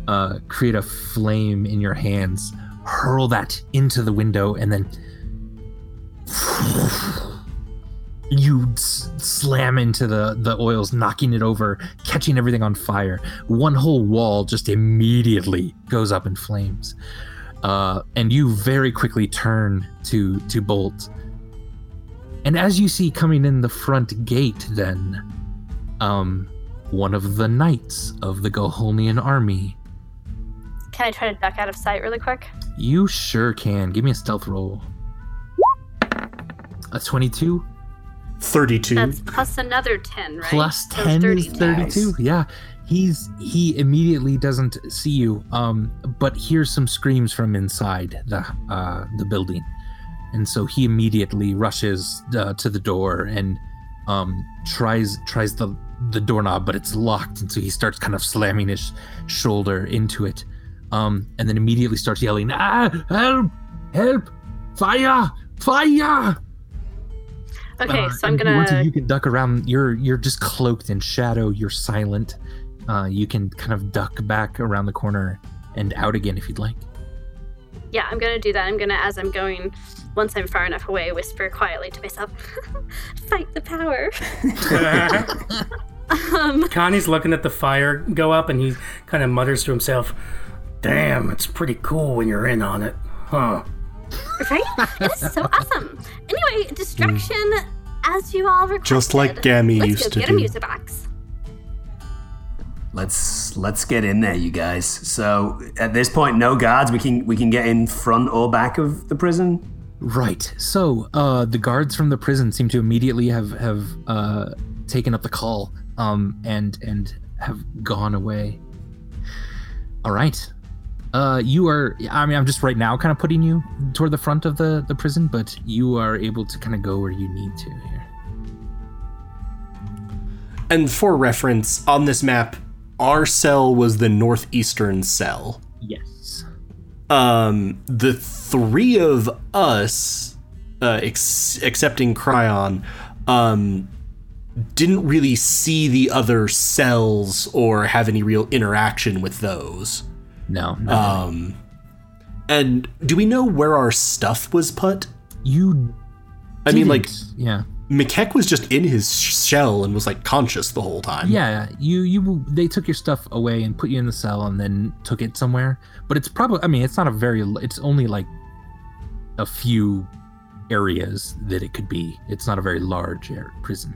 uh, create a flame in your hands, hurl that into the window, and then you s- slam into the the oils, knocking it over, catching everything on fire. One whole wall just immediately goes up in flames, uh, and you very quickly turn to to bolt. And as you see coming in the front gate, then, um, one of the knights of the Goholnian army. Can I try to duck out of sight really quick? You sure can. Give me a stealth roll. A 22 32. That's plus another ten, right? plus So 10 is 32. 32. Yeah. He's he immediately doesn't see you, um, but hears some screams from inside the uh, the building, and so he immediately rushes uh, to the door and um, tries tries the the doorknob, but it's locked, and so he starts kind of slamming his shoulder into it, um, and then immediately starts yelling, "Ah, help! Help! Fire! Fire!" Okay, Uh, so I'm and if you want to, gonna you can duck around. You're you're just cloaked in shadow. You're silent. Uh, you can kind of duck back around the corner and out again if you'd like. Yeah, I'm gonna do that. I'm gonna, as I'm going, once I'm far enough away, whisper quietly to myself, <laughs> "Fight the power." <laughs> um, Connie's looking at the fire go up and he kind of mutters to himself, Damn, it's pretty cool when you're in on it. Huh. right? It is so <laughs> awesome. Anyway, distraction. as you all requested, Just like Gammy let's used go to get do. a music box. Let's let's get in there, you guys. So at this point, no guards. We can we can get in front or back of the prison. Right. So uh, the guards from the prison seem to immediately have have uh, taken up the call um, and and have gone away. All right. Uh, you are. I mean, I'm just right now kind of putting you toward the front of the the prison, but you are able to kind of go where you need to here. And for reference, on this map, our cell was the northeastern cell. Yes. Um, the three of us, uh, ex- excepting Cryon, um, didn't really see the other cells or have any real interaction with those. No. no Um, and do we know where our stuff was put? you. I mean, like, yeah. McKeck was just in his shell and was like conscious the whole time. Yeah, you you they took your stuff away and put you in the cell and then took it somewhere. But it's probably I mean it's not a very it's only like a few areas that it could be. It's not a very large air, prison.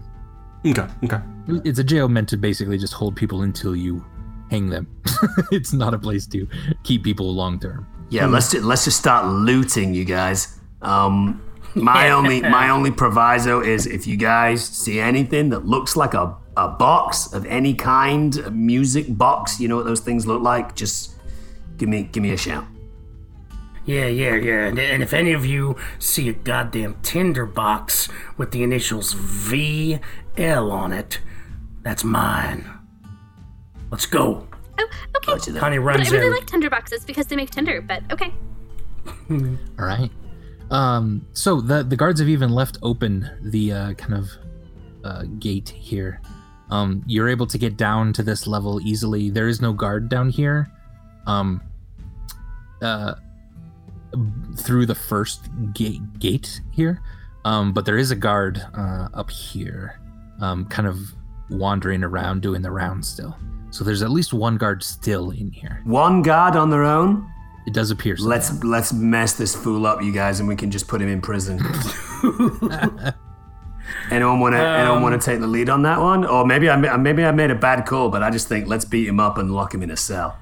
Okay. Okay. It's a jail meant to basically just hold people until you hang them. <laughs> it's not a place to keep people long term. Yeah, let's let's just start looting, you guys. Um, my only my <laughs> only proviso is if you guys see anything that looks like a, a box of any kind, a music box, you know what those things look like, just give me give me a shout. Yeah, yeah, yeah. And, and if any of you see a goddamn tinder box with the initials VL on it, that's mine. Let's go. Oh, okay. Roger that. Connie But I really in. like tinder boxes because they make tinder. But okay. All right. Um, so the the guards have even left open the uh, kind of uh, gate here. Um, you're able to get down to this level easily. There is no guard down here. Um, uh, through the first gate gate here, um, but there is a guard uh, up here, um, kind of wandering around doing the rounds still. So there's at least one guard still in here. One guard on their own. It does appear. So. Let's let's mess this fool up, you guys, and we can just put him in prison. <laughs> anyone want to anyone want to take the lead on that one, or maybe I maybe I made a bad call, but I just think let's beat him up and lock him in a cell.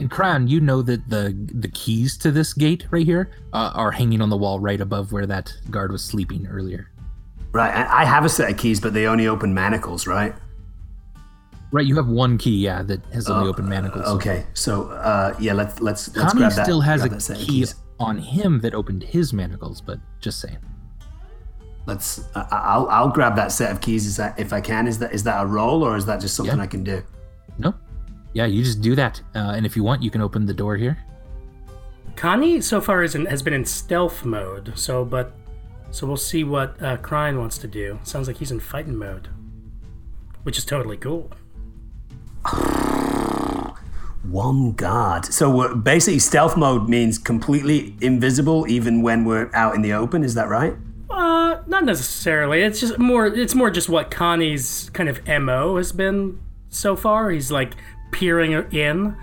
And Cryon, you know that the the keys to this gate right here uh, are hanging on the wall right above where that guard was sleeping earlier. Right, I I have a set of keys, but they only open manacles, right? Right, you have one key, yeah, that has only open manacles. so- Okay, so uh, yeah, let's let's let's Connie grab that. still has grab a that set of key keys. on him that opened his manacles, but just saying. Let's. I I'll I'll grab that set of keys. Is that if I can? Is that is that a roll or is that just something Yeah. I can do? No, yeah, you just do that, uh, and if you want, you can open the door here. Connie so far is in, has been in stealth mode, so but so we'll see what uh, Cryon wants to do. Sounds like he's in fighting mode, which is totally cool. <laughs> One guard. So we're, basically, stealth mode means completely invisible, even when we're out in the open. Is that right? Uh, not necessarily. It's just more. It's more just what Connie's kind of mo has been so far. He's like peering in.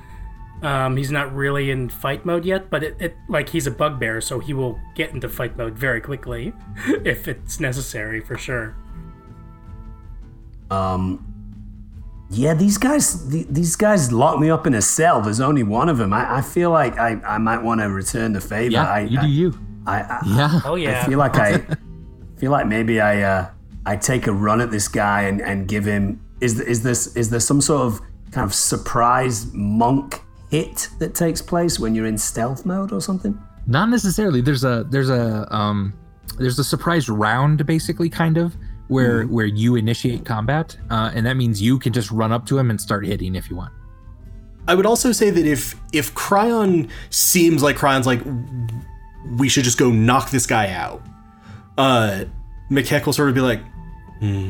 Um, he's not really in fight mode yet, but it, it like he's a bugbear, so he will get into fight mode very quickly <laughs> if it's necessary for sure. Um. Yeah, these guys. th- These guys locked me up in a cell. There's only one of them. I, I feel like I, I might want to return the favor. Yeah, I, you I, do you. I, I, Yeah. Oh yeah. I feel like I <laughs> feel like maybe I uh, I take a run at this guy and, and give him is is this is there some sort of kind of surprise monk hit that takes place when you're in stealth mode or something? Not necessarily. There's a there's a um there's a surprise round basically kind of where where you initiate combat, uh, and that means you can just run up to him and start hitting if you want. I would also say that if if Cryon seems like Cryon's like we should just go knock this guy out, uh McKeck will sort of be like, hmm,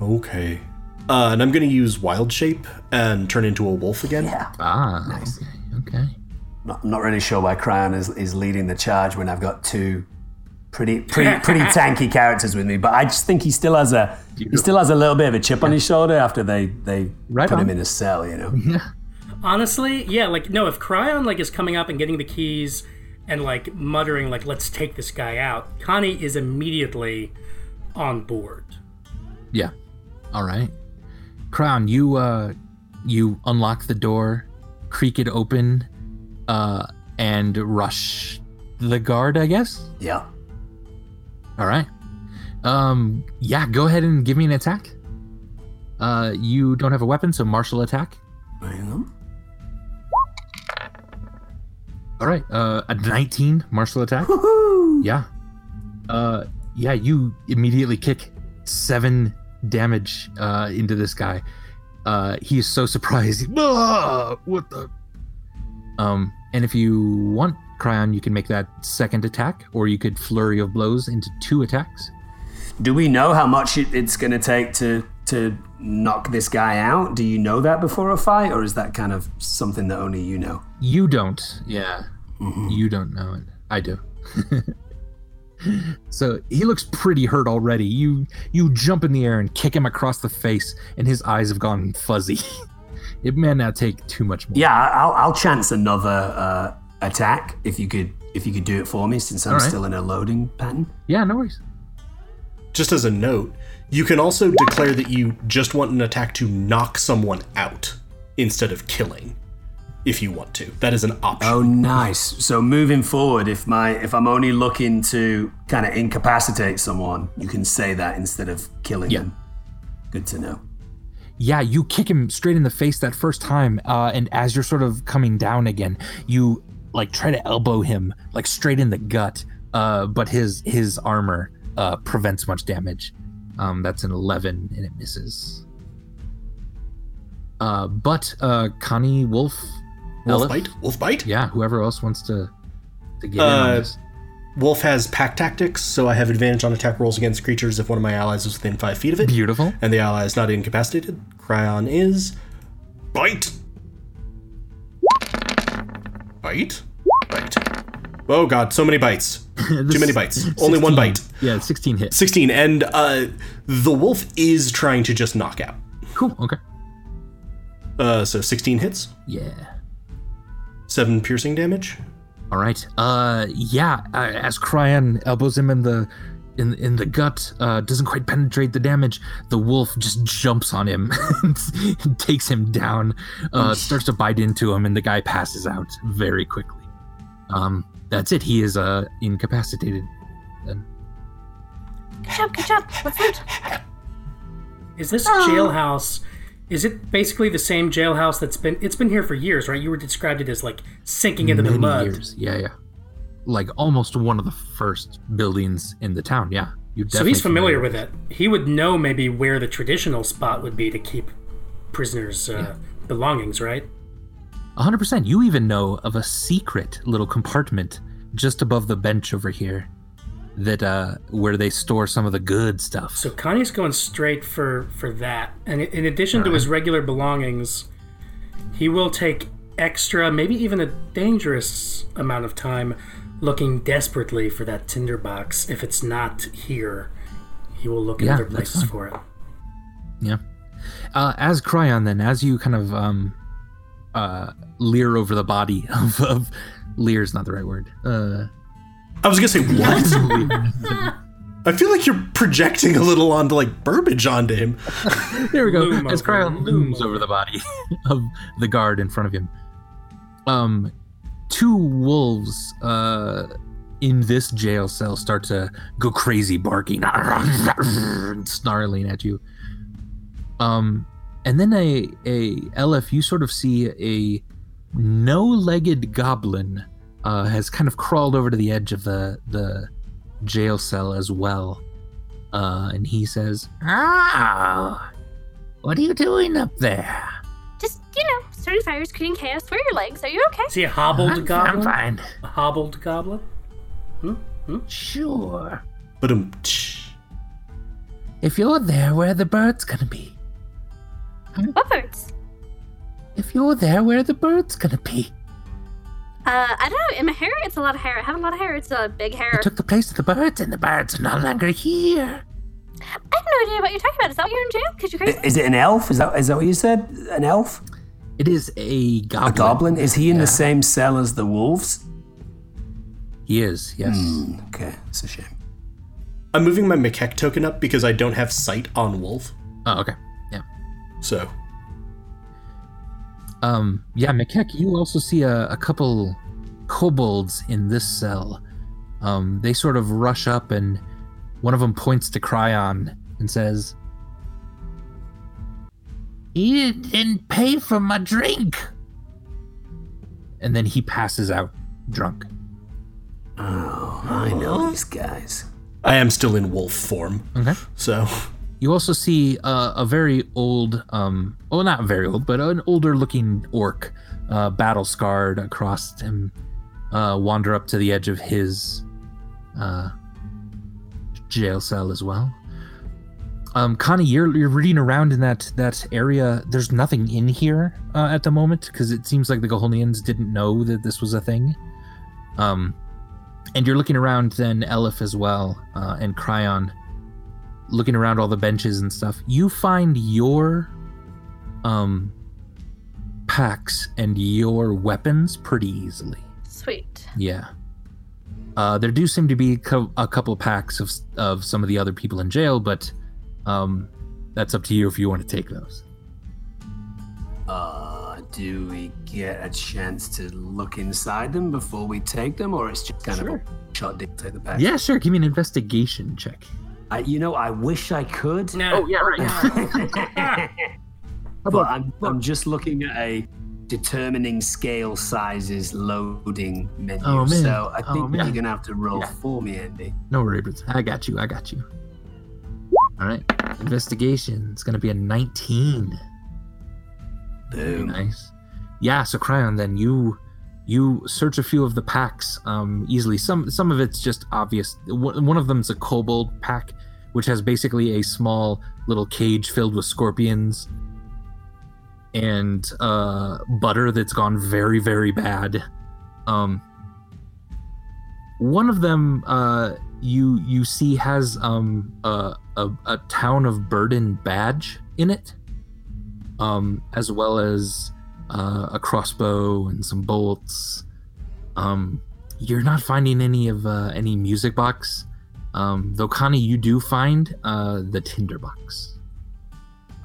okay. Uh, and I'm gonna use wild shape and turn into a wolf again. Yeah. Ah, okay, okay. Not, I'm not really sure why Cryon is, is leading the charge when I've got two pretty pretty pretty <laughs> tanky characters with me. But I just think he still has a he still has a little bit of a chip on his shoulder after they they Right put him in a cell. You know. Yeah. Honestly, yeah, like no, if Cryon like is coming up and getting the keys and like muttering like let's take this guy out, Connie is immediately on board. Yeah. All right. Cryon, you uh you unlock the door, creak it open, uh, and rush the guard, I guess? Yeah. All right. Um yeah, go ahead and give me an attack. Uh you don't have a weapon, so martial attack. Hang on. All right. Uh a 19 martial attack. Woohoo! Yeah. Uh yeah, you immediately kick 7 damage uh into this guy. Uh he is so <laughs> surprised. Ah, <laughs> what the Um and if you want Cryon, you can make that second attack or you could flurry of blows into two attacks. Do we know how much it, it's going to take to to knock this guy out? Do you know that before a fight, or is that kind of something that only you know? You don't. Yeah. You don't know it. I do. <laughs> so he looks pretty hurt already. You you jump in the air and kick him across the face, and his eyes have gone <laughs> fuzzy. it may not take too much more. Yeah, I'll, I'll chance another uh, attack if you could if you could do it for me, since I'm All right. still in a loading pattern. Yeah, no worries. Just as a note, you can also declare that you just want an attack to knock someone out instead of killing, if you want to. That is an option. Oh, nice. So moving forward, if my if I'm only looking to kind of incapacitate someone, you can say that instead of killing Yeah. them. Good to know. Yeah, you kick him straight in the face that first time, uh, and as you're sort of coming down again, you like try to elbow him like straight in the gut, uh, but his his armor uh, prevents much damage. Um, that's an eleven, and it misses. Uh, but uh, Connie Wolf, Wolf Elif? bite? Wolf bite? yeah, whoever else wants to to get in on Uh, this. Wolf has pack tactics, so I have advantage on attack rolls against creatures if one of my allies is within five feet of it. Beautiful. And the ally is not incapacitated. Cryon is. Bite! Bite? Bite. Oh god, so many bites. <laughs> Too many bites. Only one bite. Yeah, sixteen hits. 16, and uh, the wolf is trying to just knock out. Cool. Okay. Uh, so 16 hits, Yeah. 7 piercing damage. All right. Uh, yeah. Uh, as Cryon elbows him in the in in the gut, uh, doesn't quite penetrate the damage. The wolf just jumps on him <laughs> and takes him down. Uh, starts to bite into him, and the guy passes out very quickly. Um, that's it. He is uh incapacitated. Then Good job, good job. What's that? Is this Oh. jailhouse? Is it basically the same jailhouse that's been? It's been here for years, right? You were described it as like sinking into the mud. years. Yeah, yeah. Like almost one of the first buildings in the town. Yeah. You So he's familiar with it. He would know maybe where the traditional spot would be to keep prisoners' uh, belongings, right? 100%. You even know of a secret little compartment just above the bench over here that uh where they store some of the good stuff. So Connie's going straight for for that, and in addition to his regular belongings, he will take extra, maybe even a dangerous amount of time looking desperately for that tinderbox. If it's not here, he will look in Yeah, other places for it. Yeah. Uh as Cryon then, as you kind of um uh leer over the body of, of leer's not the right word. Uh I was gonna say, what? <laughs> I feel like you're projecting a little onto like Burbage onto him. <laughs> There we go. Loom As over, Cryon looms over. over the body <laughs> of the guard in front of him. Um, two wolves uh, in this jail cell start to go crazy, barking, and snarling at you. Um, and then a a Elif, you sort of see a no-legged goblin uh, has kind of crawled over to the edge of the the jail cell as well. Uh, and he says, Ah, what are you doing up there? Just, you know, starting fires, creating chaos. Where are your legs? Are you okay? See a hobbled I'm, goblin? I'm fine. A hobbled goblin? Hmm. Sure. But um, If you're there, where are the birds gonna be? What birds? If you're there, where are the birds gonna be? Uh, I don't know. In my hair, it's a lot of hair. I have a lot of hair. It's a big hair. I took the place of the birds, and the birds are no longer here. I have no idea what you're talking about. Is that why you're in jail? Because you're crazy. Is it an elf? Is that is that what you said? An elf? It is a goblin. A goblin? Is he in Yeah. the same cell as the wolves? He is, yes. Okay, it's a shame. I'm moving my McKeck token up because I don't have sight on Wolf. Oh, okay. Yeah. So Um, yeah, McKeck, you also see a, a couple kobolds in this cell. Um, they sort of rush up, and one of them points to Cryon and says, "He didn't pay for my drink." And then he passes out drunk. Oh, I know these guys. I am still in wolf form. Okay. So You also see a very old, um, well, not very old, but an older looking orc, uh, battle scarred across him, uh, wander up to the edge of his uh, jail cell as well. Um, Connie, you're, you're reading around in that, that area. There's nothing in here uh, at the moment because it seems like the Gohonians didn't know that this was a thing. Um, and you're looking around then, Elif as well, uh, and Cryon looking around all the benches and stuff, you find your um packs and your weapons pretty easily. Sweet. Yeah. Uh, there do seem to be co- a couple packs of of some of the other people in jail, but um, that's up to you if you want to take those. Uh, do we get a chance to look inside them before we take them, or it's just kind Sure. of a shot dick take the back? Yeah, sure. Give me an investigation check. I, you know, I wish I could. No. Oh, yeah, right. <laughs> but I'm, I'm just looking at a determining scale sizes loading menu. Oh, man. So I Oh, think man. you're gonna have to roll Yeah. for me, Andy. No worries. I got you. I got you. All right. Investigation. It's gonna be a 19. Very nice. Yeah, so Cryon, then you you search a few of the packs um, easily. Some some of it's just obvious. One of them's a kobold pack, which has basically a small little cage filled with scorpions and uh, butter that's gone very very bad. Um, one of them uh, you you see has um, a, a a town of Burden badge in it um, as well as uh, a crossbow and some bolts. Um, you're not finding any of uh, any music box, um, though Connie, you do find uh, the tinder box.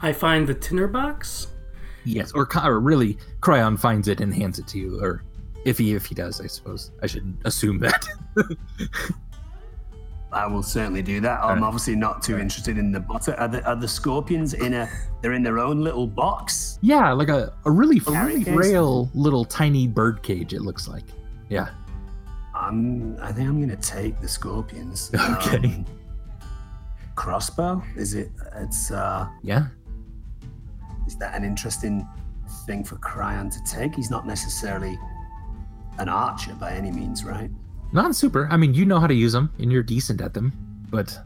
I find the tinderbox. Yes, or, or really, Cryon finds it and hands it to you, or if he if he does, I suppose I should assume that. <laughs> I will certainly do that. I'm obviously not too interested in the butter. Are the, are the scorpions in a? They're in their own little box. yeah, like a, a really Carry really case? frail little tiny bird cage. It looks like. Yeah. I'm. I think I'm gonna take the scorpions. <laughs> Okay. Um, crossbow? Is it? It's. uh Yeah. Is that an interesting thing for Cryon to take? He's not necessarily an archer by any means, right? Not super. I mean, you know how to use them, and you're decent at them. But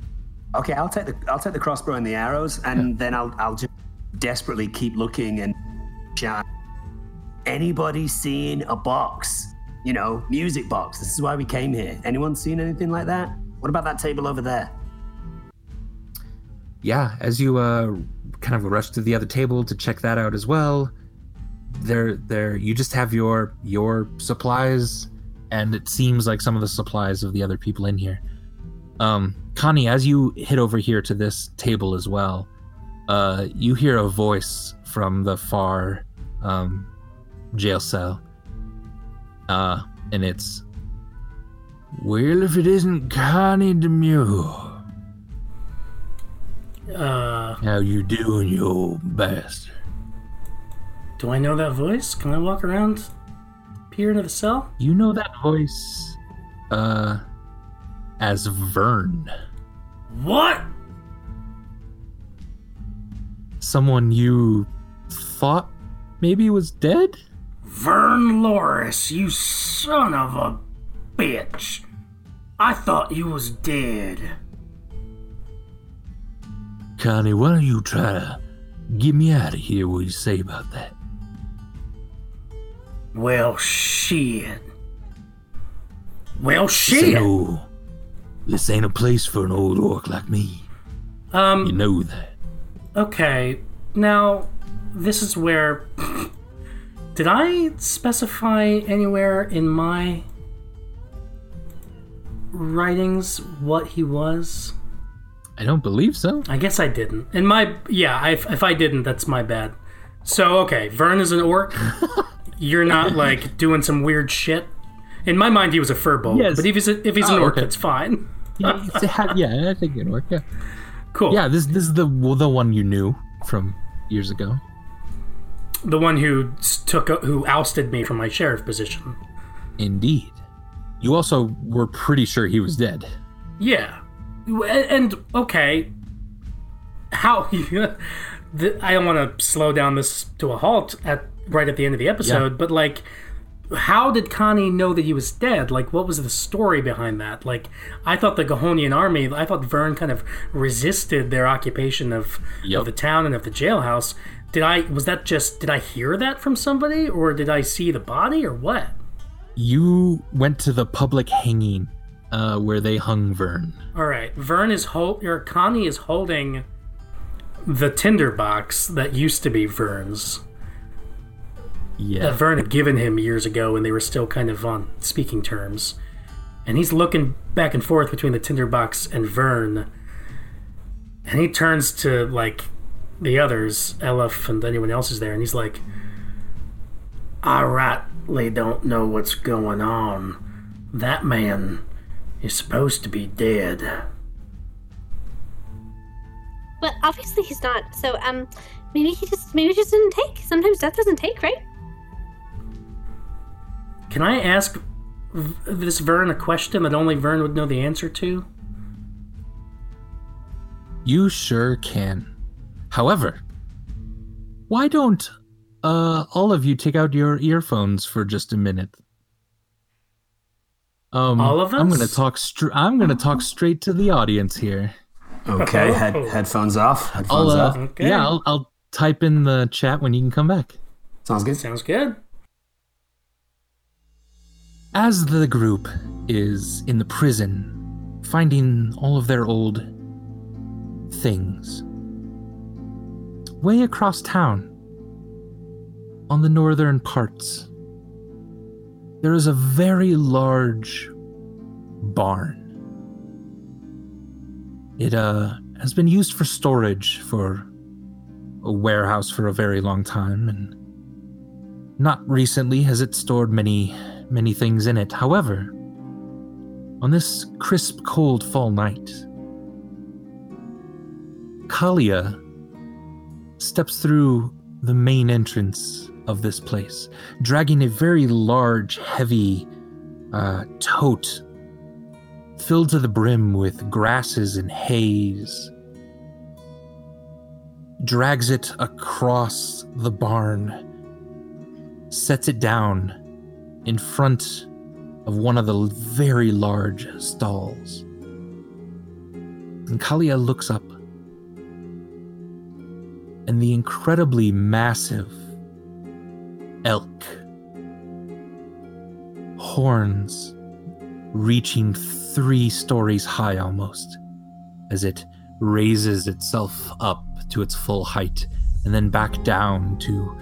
Okay, I'll take the I'll take the crossbow and the arrows, and then I'll I'll just desperately keep looking and shout. Anybody seen a box? You know, music box. This is why we came here. Anyone seen anything like that? What about that table over there? yeah, as you uh kind of rush to the other table to check that out as well, there there you just have your your supplies and it seems like some of the supplies of the other people in here. Um Connie, as you hit over here to this table as well, uh you hear a voice from the far um jail cell. Uh and it's Well if it isn't Connie Demure. Uh, How you doing, you old bastard? do I know that voice? Can I walk around, peer into the cell? You know that voice, uh, as Vern. What? Someone you thought maybe was dead? Vern Loris, you son of a bitch. I thought you was dead. Connie, why don't you try to get me out of here? What do you say about that? Well, shit. Well, This shit. ain't, no, this ain't a place for an old orc like me. Um, you know that. okay. Now, this is where. <laughs> Did I specify anywhere in my writings what he was? I don't believe so. I guess I didn't. And my yeah, I, if I didn't, that's my bad. So okay, Vern is an orc. <laughs> You're not <laughs> like doing some weird shit. In my mind, he was a furball. Yes. But if he's a, if he's an Oh, orc, okay. that's fine. Yeah, it's a ha- yeah, I think it'd work. Yeah, Cool. yeah. This this is the the one you knew from years ago. The one who took who ousted me from my sheriff position. Indeed. You also were pretty sure he was dead. Yeah. And, and okay, how? <laughs> I don't want to slow down this to a halt at right at the end of the episode, but like, how did Connie know that he was dead? Like, what was the story behind that? Like, I thought the Gahonian army, I thought Vern kind of resisted their occupation of Yep. of the town and of the jailhouse. Did I? Was that just? Did I hear that from somebody, or did I see the body, or what? You went to the public hanging, uh, where they hung Vern. All right, Vern is hold or Connie is holding the tinder box that used to be Vern's. That Vern had given him years ago when they were still kind of on speaking terms. And he's looking back and forth between the tinderbox and Vern. And he turns to like the others, Elif and anyone else is there, and he's like, I rightly don't know what's going on. That man is supposed to be dead. But obviously he's not. So um, maybe he just maybe he just didn't take. Sometimes death doesn't take, right? Can I ask v- this Vern a question that only Vern would know the answer to? You sure can. However, why don't uh all of you take out your earphones for just a minute? Um, All of I'm gonna talk. Str- I'm gonna talk straight to the audience here. Okay, head, Oh. headphones off. I'll, Headphones uh, off. Okay. yeah, I'll, I'll type in the chat when you can come back. Sounds good. Sounds good. As the group is in the prison, finding all of their old things, way across town, on the northern parts, there is a very large barn. It uh, has been used for storage for a warehouse for a very long time, and not recently has it stored many, many things in it. However, on this crisp, cold fall night, Kalia steps through the main entrance of this place, dragging a very large, heavy uh, tote filled to the brim with grasses and haze. Drags it across the barn sets it down in front of one of the very large stalls. And Kalia looks up, and the incredibly massive elk, horns reaching three stories high almost, as it raises itself up to its full height and then back down to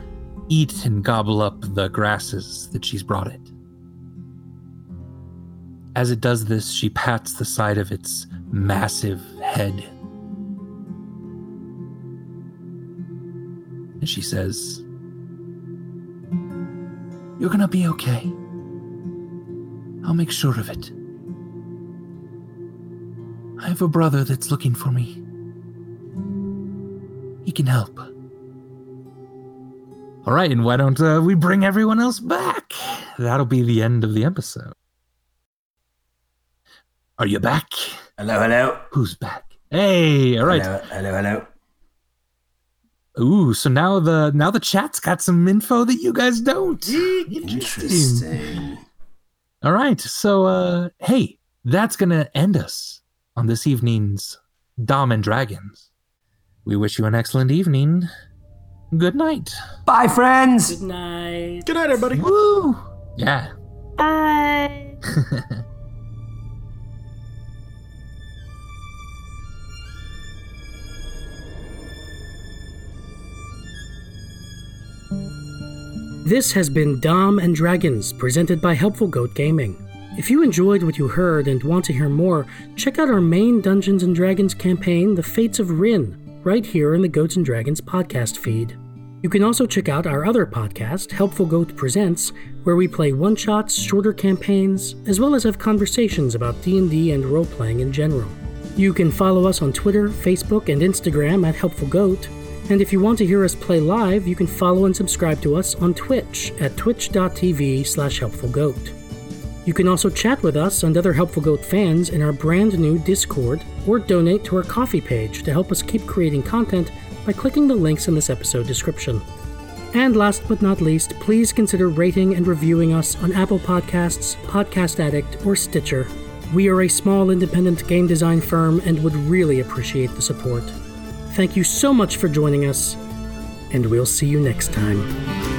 eat and gobble up the grasses that she's brought it. As it does this, she pats the side of its massive head. And she says, You're gonna be okay. I'll make sure of it. I have a brother that's looking for me. He can help. All right, and why don't uh, we bring everyone else back? That'll be the end of the episode. Are you back? Hello, hello. Who's back? Hey, all right. Hello, hello, hello. Ooh, so now the now the chat's got some info that you guys don't. Interesting. All right, so uh, hey, that's gonna end us on this evening's Dom and Dragons. We wish you an excellent evening. Good night. Bye, friends. Good night. Good night, everybody. Woo! Yeah. Bye. <laughs> This has been Dom and Dragons, presented by Helpful Goat Gaming. If you enjoyed what you heard and want to hear more, check out our main Dungeons and Dragons campaign, The Fates of Rin, right here in the Goats and Dragons podcast feed. You can also check out our other podcast, Helpful Goat Presents, where we play one-shots, shorter campaigns, as well as have conversations about D&D and role-playing in general. You can follow us on Twitter, Facebook, and Instagram at Helpful Goat, and if you want to hear us play live, you can follow and subscribe to us on Twitch at twitch.tv slash helpfulgoat. You can also chat with us and other Helpful Goat fans in our brand new Discord or donate to our Ko-fi page to help us keep creating content by clicking the links in this episode description. And last but not least, please consider rating and reviewing us on Apple Podcasts, Podcast Addict, or Stitcher. We are a small independent game design firm and would really appreciate the support. Thank you so much for joining us, and we'll see you next time.